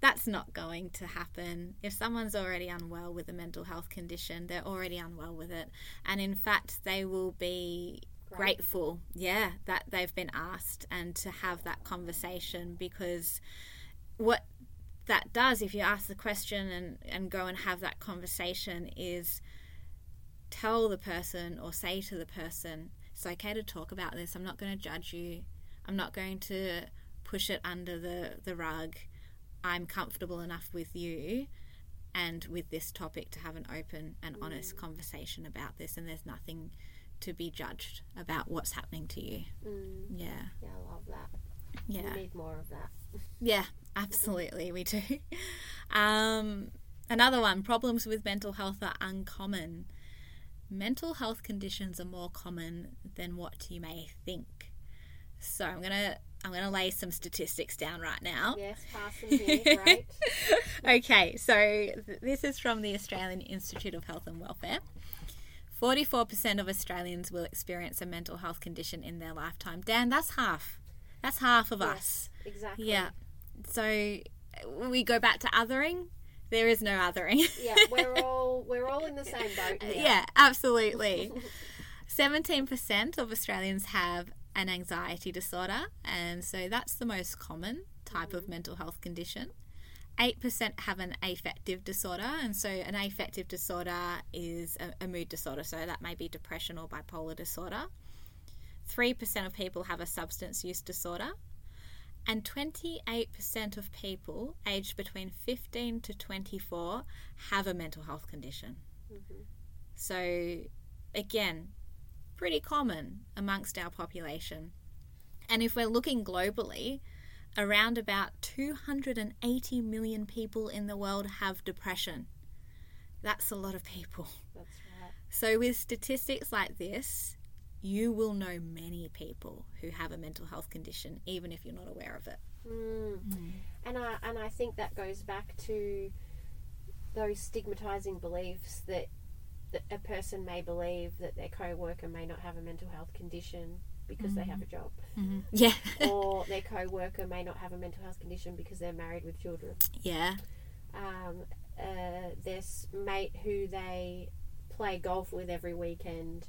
That's not going to happen. If someone's already unwell with a mental health condition, they're already unwell with it. And in fact, they will be grateful, yeah, that they've been asked and to have that conversation because what that does, if you ask the question and, and go and have that conversation, is tell the person or say to the person, it's okay to talk about this. I'm not going to judge you. I'm not going to push it under the, the rug. I'm comfortable enough with you and with this topic to have an open and honest conversation about this, and there's nothing to be judged about what's happening to you. Mm, Yeah, yeah, I love that. yeah. We need more of that. Yeah, absolutely, we do. Um, another one problems with mental health are uncommon. Mental health conditions are more common than what you may think. So I'm gonna I'm gonna lay some statistics down right now. Yes, pass them here. Great. okay, so th- this is from the Australian Institute of Health and Welfare. 44% of Australians will experience a mental health condition in their lifetime. Dan, that's half. That's half of us. Exactly. Yeah. So we go back to othering, there is no othering. Yeah, we're all we're all in the same boat. Here. yeah, absolutely. 17% of Australians have an anxiety disorder, and so that's the most common type of mm-hmm. mental health condition. 8% have an affective disorder, and so an affective disorder is a, a mood disorder, so that may be depression or bipolar disorder. 3% of people have a substance use disorder, and 28% of people aged between 15 to 24 have a mental health condition. Mm-hmm. So, again, pretty common amongst our population. And if we're looking globally, around about 280 million people in the world have depression. That's a lot of people. That's right. So, with statistics like this, you will know many people who have a mental health condition, even if you're not aware of it. Mm. And I and I think that goes back to those stigmatizing beliefs that, that a person may believe that their co-worker may not have a mental health condition because they have a job, Yeah. or their co-worker may not have a mental health condition because they're married with children. yeah. Um, uh, their s- mate who they play golf with every weekend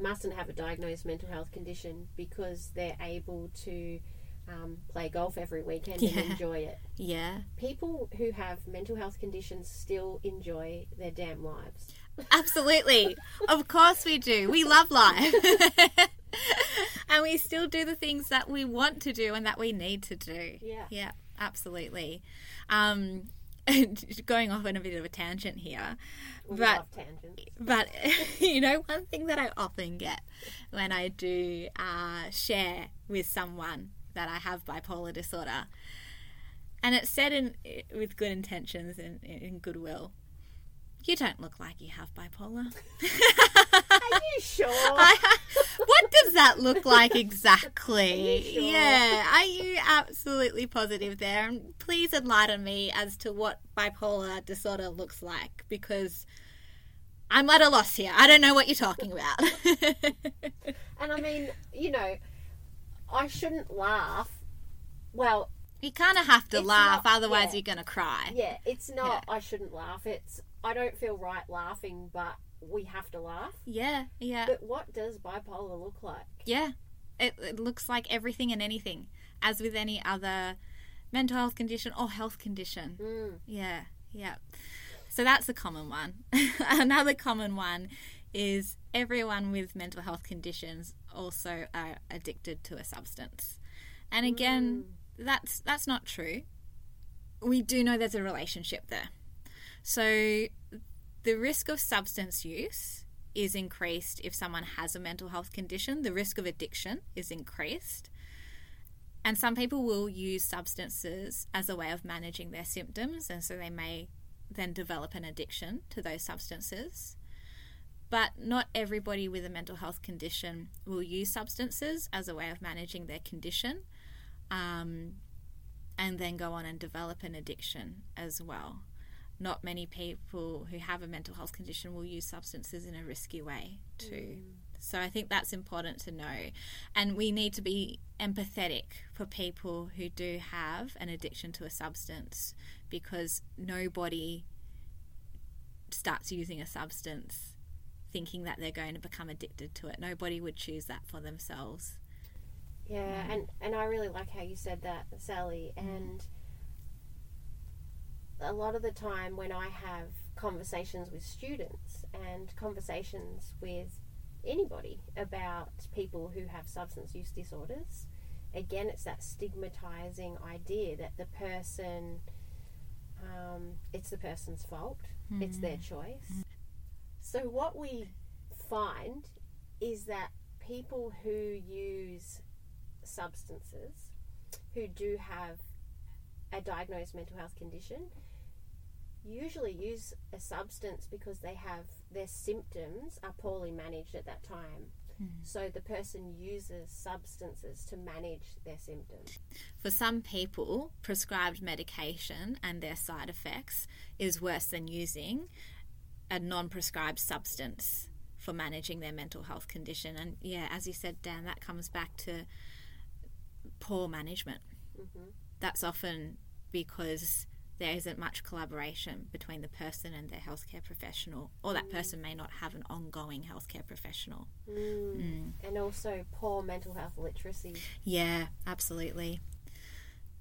mustn't have a diagnosed mental health condition because they're able to um, play golf every weekend Yeah. and enjoy it. Yeah. People who have mental health conditions still enjoy their damn lives. Absolutely. of course we do. We love life. and we still do the things that we want to do and that we need to do. Yeah. Yeah, absolutely. Um, going off on a bit of a tangent here, We but but you know one thing that I often get when I do uh, share with someone that I have bipolar disorder, and it's said in with good intentions and in goodwill. You don't look like you have bipolar. Are you sure? I, what does that look like exactly? Are you sure? Yeah, are you absolutely positive there? And please enlighten me as to what bipolar disorder looks like because I'm at a loss here. I don't know what you're talking about. and I mean, you know, I shouldn't laugh. Well, you kind of have to laugh, not- otherwise yeah. you're going to cry. yeah, it's not I shouldn't laugh. It's I don't feel right laughing, but we have to laugh. Yeah, yeah, But what does bipolar look like? yeah. It, it looks like everything and anything, as with any other mental health condition or health condition. Mm. Yeah, yeah. So that's a common one. Another common one is everyone with mental health conditions also are addicted to a substance. And again, that's that's not true. We do know there's a relationship there. So the risk of substance use is increased if someone has a mental health condition. The risk of addiction is increased. And some people will use substances as a way of managing their symptoms, and so they may then develop an addiction to those substances. But not everybody with a mental health condition will use substances as a way of managing their condition um, and then go on and develop an addiction as well. Not many people who have a mental health condition will use substances in a risky way, too. Mm. So I think that's important to know. And we need to be empathetic for people who do have an addiction to a substance because nobody starts using a substance thinking that they're going to become addicted to it. Nobody would choose that for themselves. Yeah, mm. and and I really like how you said that, Sally. Mm. And a lot of the time when I have conversations with students and conversations with anybody about people who have substance use disorders, again, it's that stigmatizing idea that the person, um, it's the person's fault, it's their choice. So, what we find is that people who use substances who do have a diagnosed mental health condition usually use a substance because they have their symptoms are poorly managed at that time. Hmm. So the person uses substances to manage their symptoms. For some people, prescribed medication and their side effects is worse than using a non prescribed substance for managing their mental health condition. And yeah, as you said, Dan, that comes back to poor management. Mm-hmm. That's often because there isn't much collaboration between the person and their healthcare professional, or that person may not have an ongoing healthcare professional. Mm. Mm. And also poor mental health literacy. Yeah, absolutely.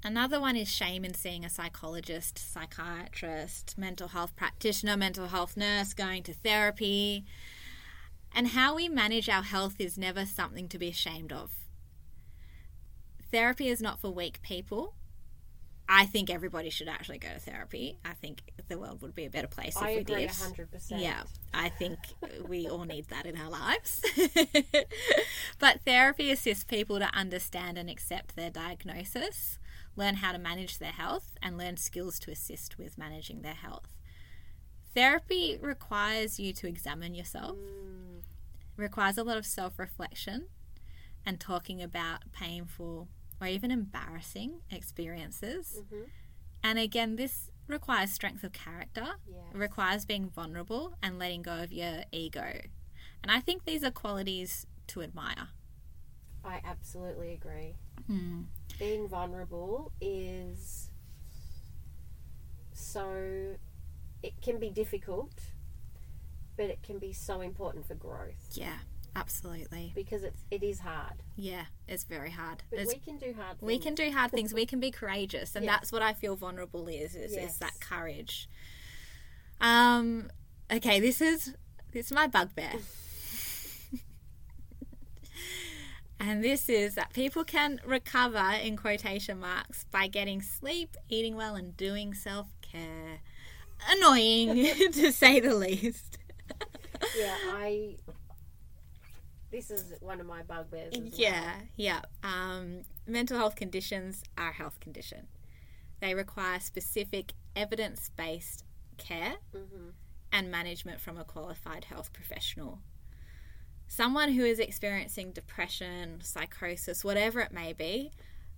Another one is shame in seeing a psychologist, psychiatrist, mental health practitioner, mental health nurse, going to therapy. And how we manage our health is never something to be ashamed of. Therapy is not for weak people. I think everybody should actually go to therapy. I think the world would be a better place I if we agree did. hundred percent. Yeah, I think we all need that in our lives. but therapy assists people to understand and accept their diagnosis, learn how to manage their health, and learn skills to assist with managing their health. Therapy requires you to examine yourself, Mm, requires a lot of self reflection and talking about painful or even embarrassing experiences. mhm. And again, this requires strength of character, Yes. it requires being vulnerable and letting go of your ego. And I think these are qualities to admire. I absolutely agree. Hmm. Being vulnerable is so. It can be difficult, but it can be so important for growth Yeah, absolutely. because it's it is hard. Yeah, it's very hard. But It's- we can do hard. we things. can do hard things. We can be courageous, and Yeah. that's what I feel vulnerable is. Is, Yes. is that courage? Um. Okay. This is this is my bugbear, and this is that people can recover in quotation marks by getting sleep, eating well, and doing self care. Annoying to say the least. Yeah, I. This is one of my bugbears. As well. Yeah, yeah. Um, mental health conditions are a health condition. They require specific evidence based care Mhm. and management from a qualified health professional. Someone who is experiencing depression, psychosis, whatever it may be,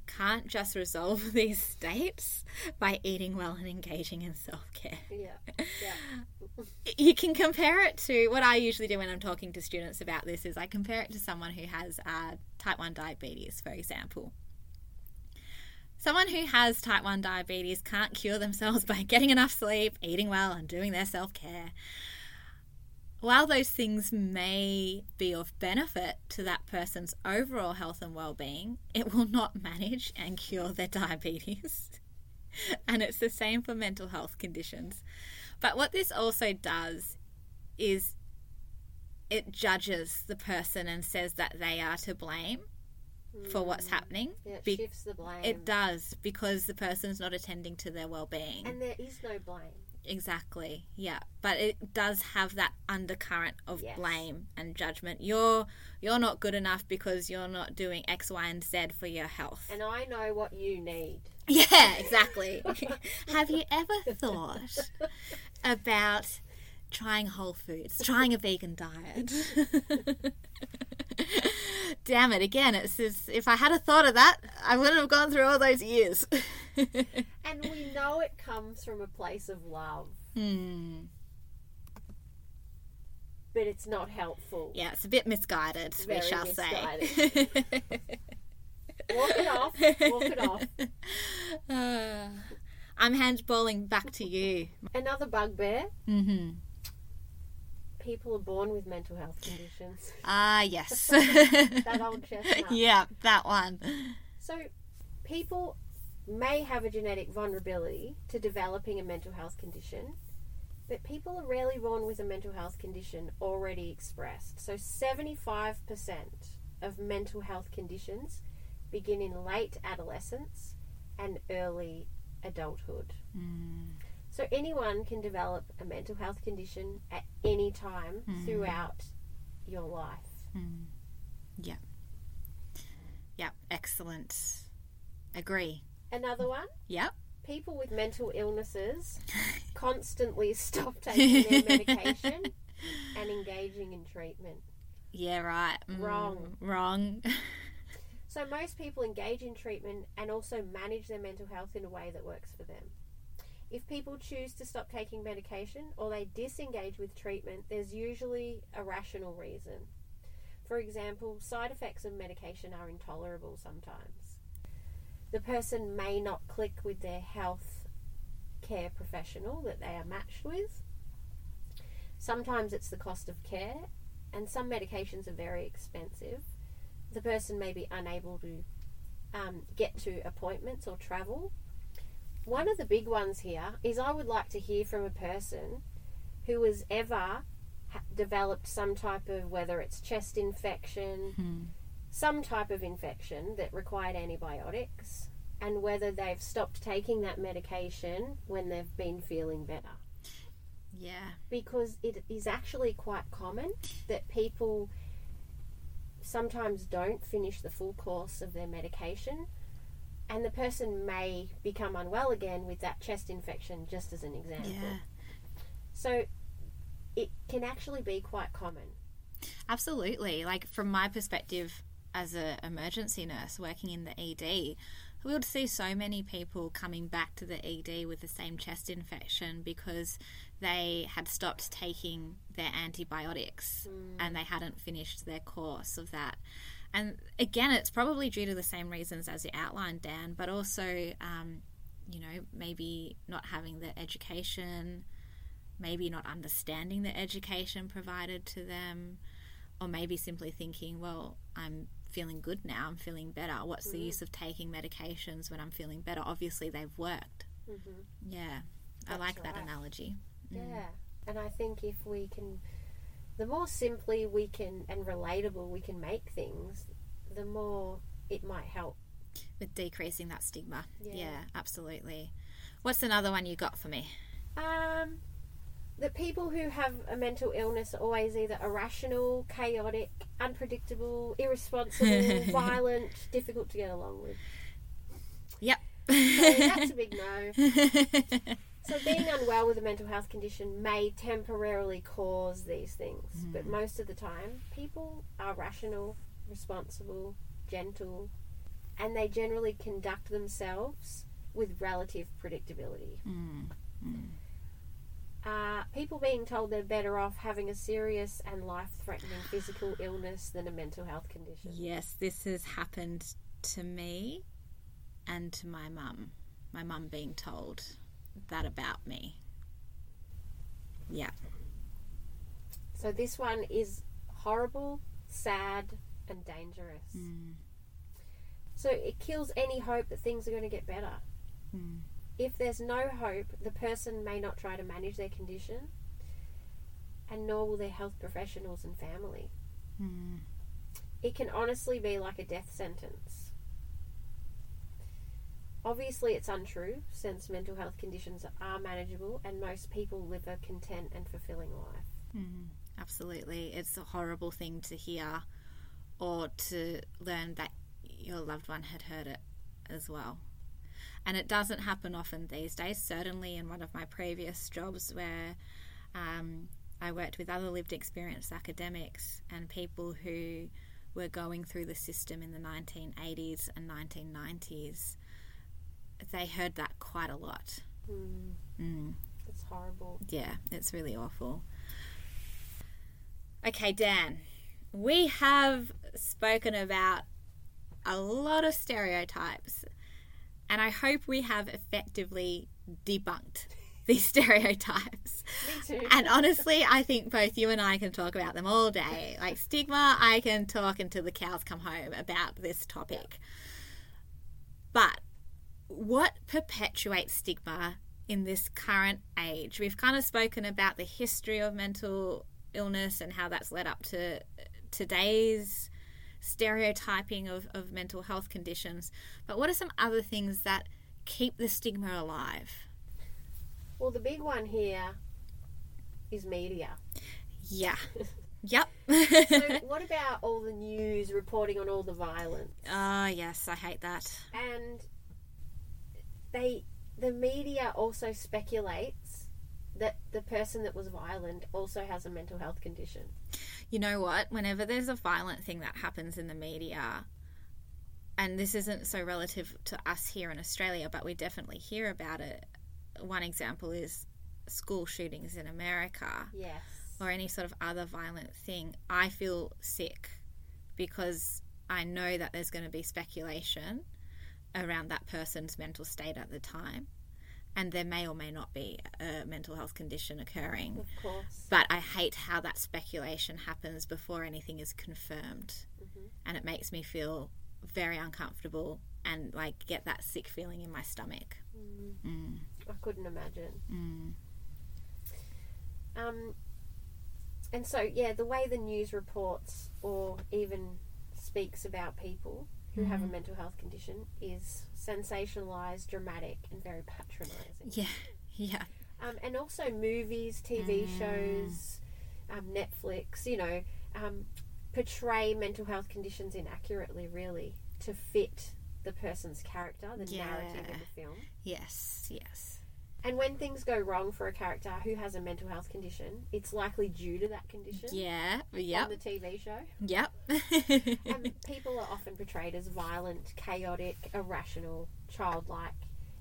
can't just resolve these states by eating well and engaging in self care. Yeah, yeah. you can compare it to what I usually do when I'm talking to students about this is I compare it to someone who has uh, type 1 diabetes, for example. Someone who has type 1 diabetes can't cure themselves by getting enough sleep, eating well, and doing their self care. While those things may be of benefit to that person's overall health and well being, it will not manage and cure their diabetes. and it's the same for mental health conditions. But what this also does is it judges the person and says that they are to blame for what's hmm. happening. Yeah, it Be- shifts the blame. It does because the person's not attending to their well-being. And there is no blame. Exactly. Yeah, but it does have that undercurrent of Yes. blame and judgment. You're you're not good enough because you're not doing X, Y, and Z for your health. And I know what you need. Yeah, exactly. Have you ever thought about trying whole foods, trying a vegan diet? Damn it, again, it's just, if I had a thought of that, I wouldn't have gone through all those years. And we know it comes from a place of love, hmm. but it's not helpful. Yeah, it's a bit misguided, we Very shall say. Walk it off. Walk it off. Uh, I'm handballing back to you. Another bugbear hmm people are born with mental health conditions. Ah, yes. That old chestnut. yeah, that one. So, people may have a genetic vulnerability to developing a mental health condition, but people are rarely born with a mental health condition already expressed. So, 75% of mental health conditions begin in late adolescence and early adulthood. So, anyone can develop a mental health condition at any time throughout your life. Yeah. Yeah. excellent. Agree. Another one Yep. people with mental illnesses constantly stop taking their medication and engaging in treatment. Yeah, right. Mm, Wrong. Wrong. So, most people engage in treatment and also manage their mental health in a way that works for them. If people choose to stop taking medication or they disengage with treatment, there's usually a rational reason. For example, side effects of medication are intolerable sometimes. The person may not click with their health care professional that they are matched with. Sometimes it's the cost of care, and some medications are very expensive. The person may be unable to um, get to appointments or travel. One of the big ones here is I would like to hear from a person who has ever developed some type of, whether it's chest infection, hmm. some type of infection that required antibiotics, and whether they've stopped taking that medication when they've been feeling better. Yeah. Because it is actually quite common that people sometimes don't finish the full course of their medication and the person may become unwell again with that chest infection just as an example. Yeah. So it can actually be quite common. Absolutely. Like from my perspective as an emergency nurse working in the ED, we would see so many people coming back to the ED with the same chest infection because they had stopped taking their antibiotics hmm. and they hadn't finished their course of that. And again, it's probably due to the same reasons as you outlined, Dan, but also, um, you know, maybe not having the education, maybe not understanding the education provided to them, or maybe simply thinking, well, I'm feeling good now, I'm feeling better. What's the use of taking medications when I'm feeling better? Obviously, they've worked. Mm-hmm. Yeah, I That's like that analogy. Yeah. And I think if we can, the more simply we can and relatable we can make things, the more it might help. With decreasing that stigma. Yeah. yeah absolutely. What's another one you got for me? Um, that people who have a mental illness are always either irrational, chaotic, unpredictable, irresponsible, violent, difficult to get along with. Yep. So that's a big no. So being unwell with a mental health condition may temporarily cause these things, but most of the time, people are rational, responsible, gentle, and they generally conduct themselves with relative predictability. Uh, people being told they're better off having a serious and life-threatening physical illness than a mental health condition. Yes, this has happened to me and to my mum. My mum being told that about me. Yeah. So this one is horrible, sad, and dangerous. Hmm. So it kills any hope that things are going to get better. Hmm. If there's no hope, the person may not try to manage their condition, and nor will their health professionals and family. Hmm. It can honestly be like a death sentence. Obviously, it's untrue since mental health conditions are manageable and most people live a content and fulfilling life. Absolutely. It's a horrible thing to hear or to learn that your loved one had heard it as well. And it doesn't happen often these days. Certainly, in one of my previous jobs where um, I worked with other lived experience academics and people who were going through the system in the 1980s and 1990s, they heard that quite a lot. Mm. It's horrible. Yeah, it's really awful. Okay, Dan, we have spoken about a lot of stereotypes, and I hope we have effectively debunked these stereotypes. Me too. And honestly, I think both you and I can talk about them all day. Like stigma, I can talk until the cows come home about this topic. But what perpetuates stigma in this current age? We've kind of spoken about the history of mental illness and how that's led up to today's stereotyping of, of mental health conditions. But what are some other things that keep the stigma alive? Well, the big one here is media. Yeah. Yep. So, what about all the news reporting on all the violence? Ah, yes, I hate that. And they, the media also speculates that the person that was violent also has a mental health condition. You know what? Whenever there's a violent thing that happens in the media, and this isn't so relative to us here in Australia, but we definitely hear about it. One example is school shootings in America Yes. or any sort of other violent thing. I feel sick because I know that there's going to be speculation around that person's mental state at the time. And there may or may not be a mental health condition occurring. Of course. But I hate how that speculation happens before anything is confirmed. And it makes me feel very uncomfortable and like get that sick feeling in my stomach. I couldn't imagine. Mm. Um, and so, yeah, the way the news reports or even speaks about people who have a mental health condition is sensationalized, dramatic, and very patronizing. Yeah. Yeah. Um, and also movies, TV shows, um, Netflix, you know, um, portray mental health conditions inaccurately, really, to fit the person's character, the narrative in the film. Yes. Yes. And when things go wrong for a character who has a mental health condition, it's likely due to that condition Yeah. yeah. on the TV show. Yep. And people are often portrayed as violent, chaotic, irrational, childlike,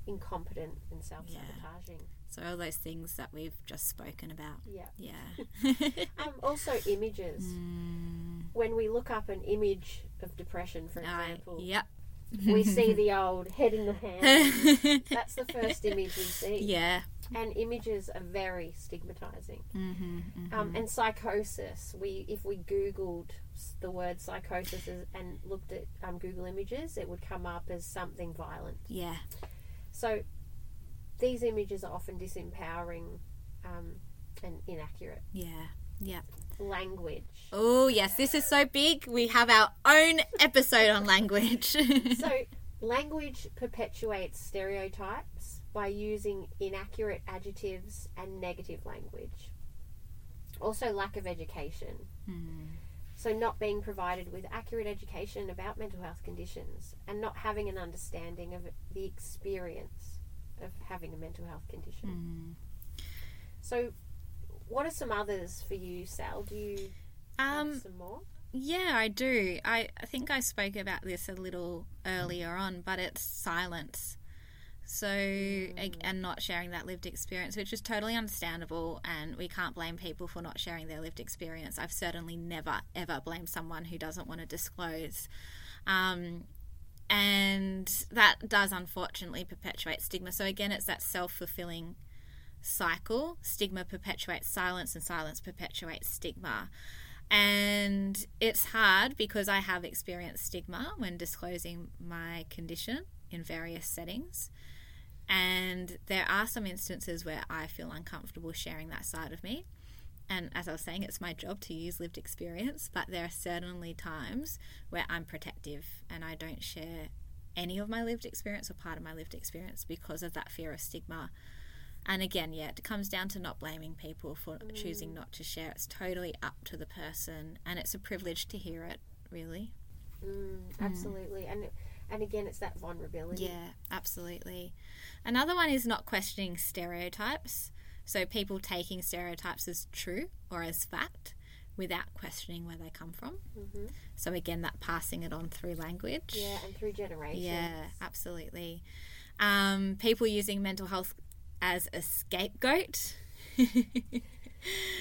incompetent, and self sabotaging. so all those things that we've just spoken about. Yeah. Yeah. Um, also, images. Mm. When we look up an image of depression, for example, yep. We see the old head in the hand. That's the first image we see. yeah. And images are very stigmatizing. Mm-hmm, Um, and psychosis. We, if we Googled the word psychosis and looked at um, Google Images, it would come up as something violent. Yeah. So these images are often disempowering um, and inaccurate. Yeah. Yeah. Language. Oh, yes. This is so big. We have our own episode on language. So language perpetuates stereotypes by using inaccurate adjectives and negative language. Also, lack of education. Hmm. So, not being provided with accurate education about mental health conditions and not having an understanding of the experience of having a mental health condition. Hmm. So, what are some others for you, Sal? Do you have um, some more? yeah, I do. I, I think I spoke about this a little earlier on, but it's silence. So, ag- and not sharing that lived experience, which is totally understandable, and we can't blame people for not sharing their lived experience. I've certainly never, ever blamed someone who doesn't want to disclose. Um, and that does unfortunately perpetuate stigma. So, again, it's that self fulfilling cycle. Stigma perpetuates silence, and silence perpetuates stigma. And it's hard because I have experienced stigma when disclosing my condition in various settings. And there are some instances where I feel uncomfortable sharing that side of me. And as I was saying, it's my job to use lived experience, but there are certainly times where I'm protective and I don't share any of my lived experience or part of my lived experience because of that fear of stigma. And again, yeah, it comes down to not blaming people for choosing not to share. It's totally up to the person, and it's a privilege to hear it, really. Mm, absolutely. And and again, it's that vulnerability. Yeah, absolutely. Another one is not questioning stereotypes. So people taking stereotypes as true or as fact without questioning where they come from. hmm So again, that passing it on through language. Yeah, and through generations. Yeah, absolutely. Um, people using mental health as a scapegoat.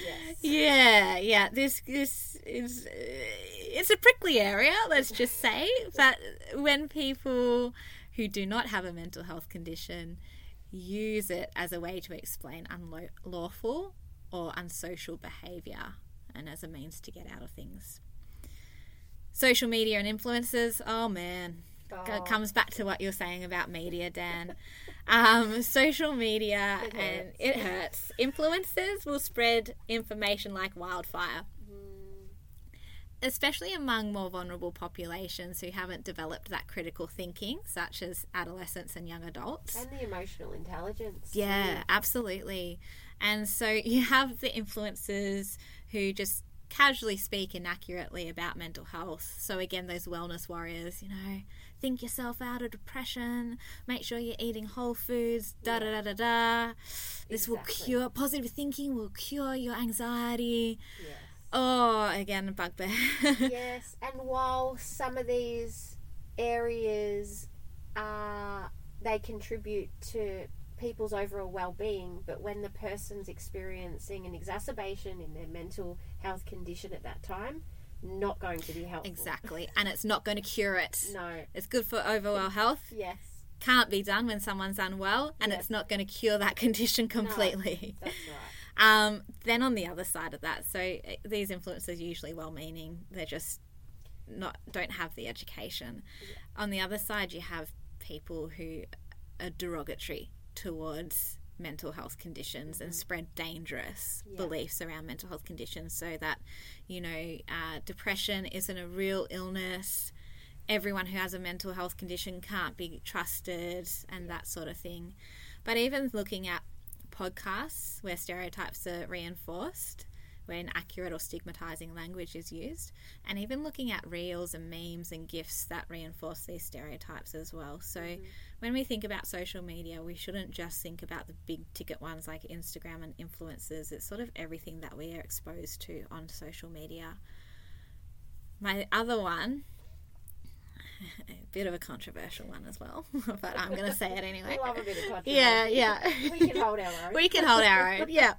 Yes. Yeah, yeah. This this is uh, it's a prickly area. Let's just say, but when people who do not have a mental health condition use it as a way to explain unlawful or unsocial behaviour and as a means to get out of things. Social media and influencers. Oh man, Oh, it comes back to what you're saying about media, Dan. Um, social media It and it hurts. Influencers will spread information like wildfire, mm, especially among more vulnerable populations who haven't developed that critical thinking, such as adolescents and young adults. and the emotional intelligence. Yeah, absolutely. And so you have the influencers who just casually speak inaccurately about mental health. So again, those wellness warriors, you know, think yourself out of depression, make sure you're eating whole foods, da da da da da. This will cure positive thinking will cure your anxiety. Yes. Oh, again, bugbear. yes, and while some of these areas are they contribute to people's overall well-being, but when the person's experiencing an exacerbation in their mental health condition at that time, not going to be helpful. exactly. And it's not going to cure it. No. It's good for overall health. Yes, Can't be done when someone's unwell, and Yes. it's not going to cure that condition completely. that's right. Um, then on the other side of that, so uh, these influencers are usually well-meaning. They're just not don't have the education. On the other side, you have people who are derogatory towards mental health conditions and spread dangerous Yeah. beliefs around mental health conditions so that you know uh, depression isn't a real illness everyone who has a mental health condition can't be trusted and that sort of thing. But even looking at podcasts where stereotypes are reinforced, where accurate or stigmatizing language is used, and even looking at reels and memes and gifs that reinforce these stereotypes as well. So, mm-hmm. when we think about social media, we shouldn't just think about the big ticket ones like Instagram and influencers. It's sort of everything that we are exposed to on social media. My other one a bit of a controversial one as well, but I'm going to say it anyway. We love a bit of controversy. Yeah, yeah. we can hold our own. We can hold our own, yeah.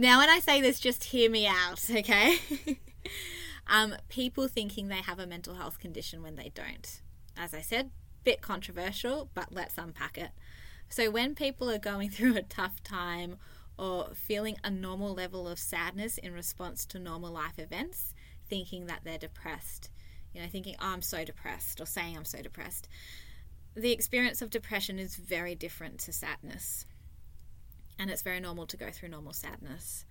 Now, when I say this, just hear me out, okay? um, people thinking they have a mental health condition when they don't. As I said, bit controversial, but let's unpack it. So, when people are going through a tough time or feeling a normal level of sadness in response to normal life events, thinking that they're depressed, you know, thinking, oh, I'm so depressed, or saying I'm so depressed. The experience of depression is very different to sadness. And it's very normal to go through normal sadness.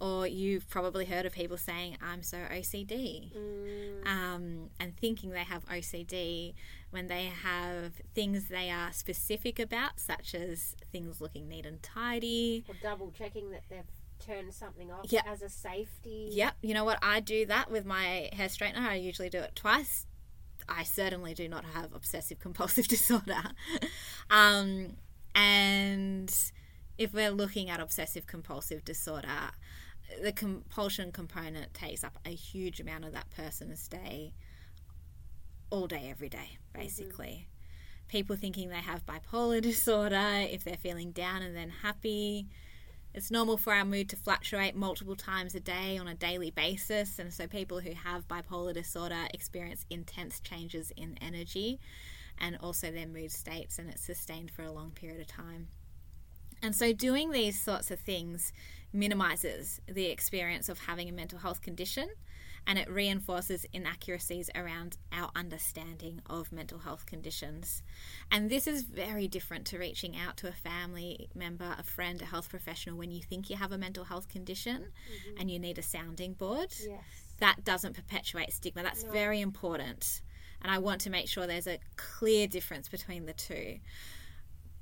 Or you've probably heard of people saying, I'm so OCD, mm. um, and thinking they have OCD when they have things they are specific about, such as things looking neat and tidy. Or double checking that they've turn something off yep. as a safety. Yep. You know what? I do that with my hair straightener. I usually do it twice. I certainly do not have obsessive compulsive disorder. um, and if we're looking at obsessive compulsive disorder, the compulsion component takes up a huge amount of that person's day, all day, every day, basically. Mm-hmm. People thinking they have bipolar disorder, if they're feeling down and then happy, it's normal for our mood to fluctuate multiple times a day on a daily basis, and so people who have bipolar disorder experience intense changes in energy and also their mood states, and it's sustained for a long period of time. And so, doing these sorts of things minimizes the experience of having a mental health condition and it reinforces inaccuracies around our understanding of mental health conditions. And this is very different to reaching out to a family member, a friend, a health professional when you think you have a mental health condition mm-hmm. and you need a sounding board. Yes. That doesn't perpetuate stigma. That's no. very important. And I want to make sure there's a clear difference between the two.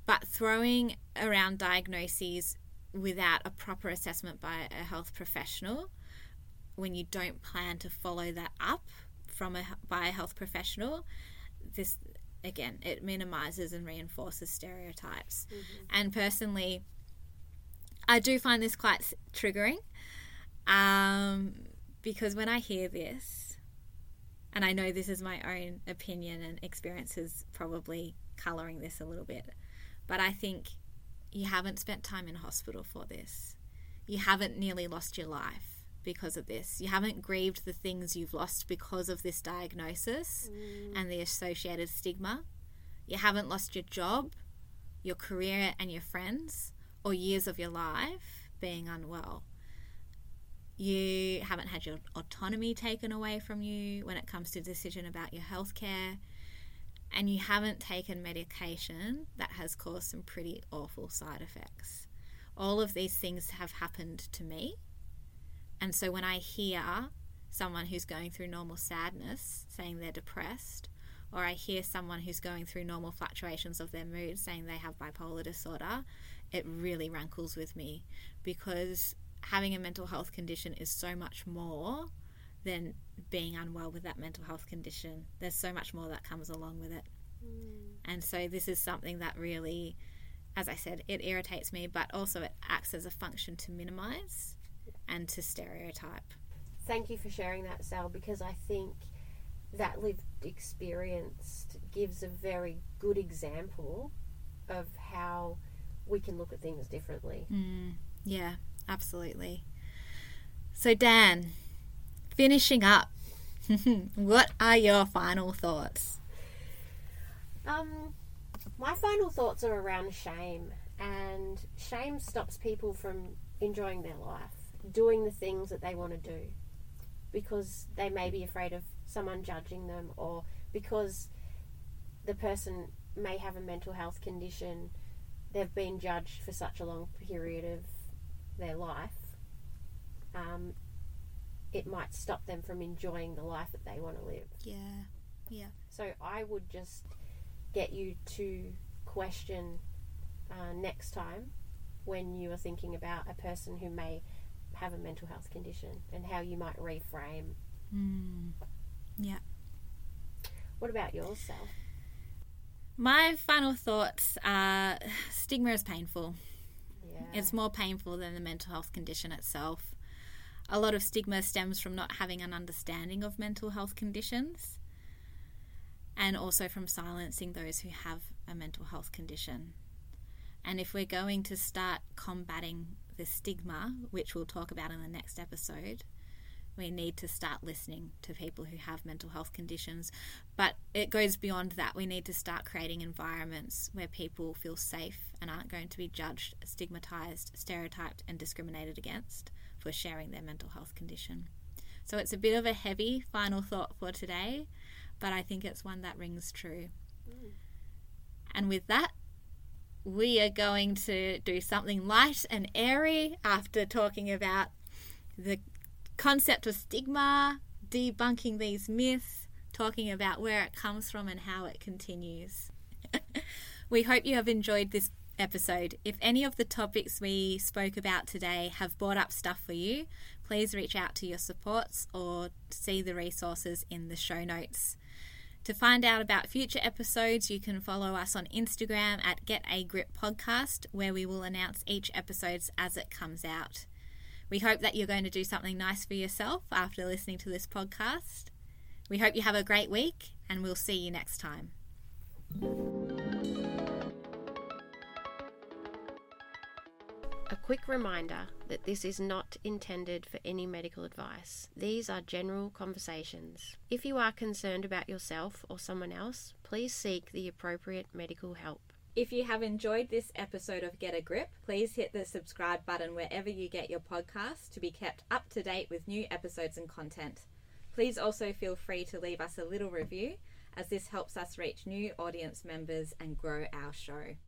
But throwing around diagnoses without a proper assessment by a health professional when you don't plan to follow that up from a by a health professional, this again it minimizes and reinforces stereotypes. Mm-hmm. And personally, I do find this quite triggering um, because when I hear this, and I know this is my own opinion and experiences probably coloring this a little bit, but I think you haven't spent time in hospital for this. You haven't nearly lost your life because of this. You haven't grieved the things you've lost because of this diagnosis mm. and the associated stigma. You haven't lost your job, your career, and your friends, or years of your life being unwell. You haven't had your autonomy taken away from you when it comes to decision about your health care. And you haven't taken medication that has caused some pretty awful side effects. All of these things have happened to me and so when I hear someone who's going through normal sadness saying they're depressed, or I hear someone who's going through normal fluctuations of their mood saying they have bipolar disorder, it really rankles with me because having a mental health condition is so much more than being unwell with that mental health condition. There's so much more that comes along with it. Mm. And so this is something that really, as I said, it irritates me, but also it acts as a function to minimize and to stereotype. Thank you for sharing that, Sal, because I think that lived experience gives a very good example of how we can look at things differently. Mm, yeah, absolutely. So, Dan, finishing up, what are your final thoughts? Um, my final thoughts are around shame, and shame stops people from enjoying their life doing the things that they want to do because they may be afraid of someone judging them or because the person may have a mental health condition they've been judged for such a long period of their life um, it might stop them from enjoying the life that they want to live. Yeah. Yeah. So I would just get you to question uh, next time when you are thinking about a person who may have a mental health condition and how you might reframe. Mm. Yeah. What about yourself? My final thoughts are stigma is painful. Yeah. It's more painful than the mental health condition itself. A lot of stigma stems from not having an understanding of mental health conditions and also from silencing those who have a mental health condition. And if we're going to start combating the stigma, which we'll talk about in the next episode, we need to start listening to people who have mental health conditions. But it goes beyond that. We need to start creating environments where people feel safe and aren't going to be judged, stigmatized, stereotyped, and discriminated against for sharing their mental health condition. So it's a bit of a heavy final thought for today, but I think it's one that rings true. Mm. And with that, we are going to do something light and airy after talking about the concept of stigma, debunking these myths, talking about where it comes from and how it continues. we hope you have enjoyed this episode. If any of the topics we spoke about today have brought up stuff for you, please reach out to your supports or see the resources in the show notes. To find out about future episodes, you can follow us on Instagram at Get a Grip Podcast, where we will announce each episode as it comes out. We hope that you're going to do something nice for yourself after listening to this podcast. We hope you have a great week, and we'll see you next time. A quick reminder that this is not intended for any medical advice. These are general conversations. If you are concerned about yourself or someone else, please seek the appropriate medical help. If you have enjoyed this episode of Get a Grip, please hit the subscribe button wherever you get your podcasts to be kept up to date with new episodes and content. Please also feel free to leave us a little review, as this helps us reach new audience members and grow our show.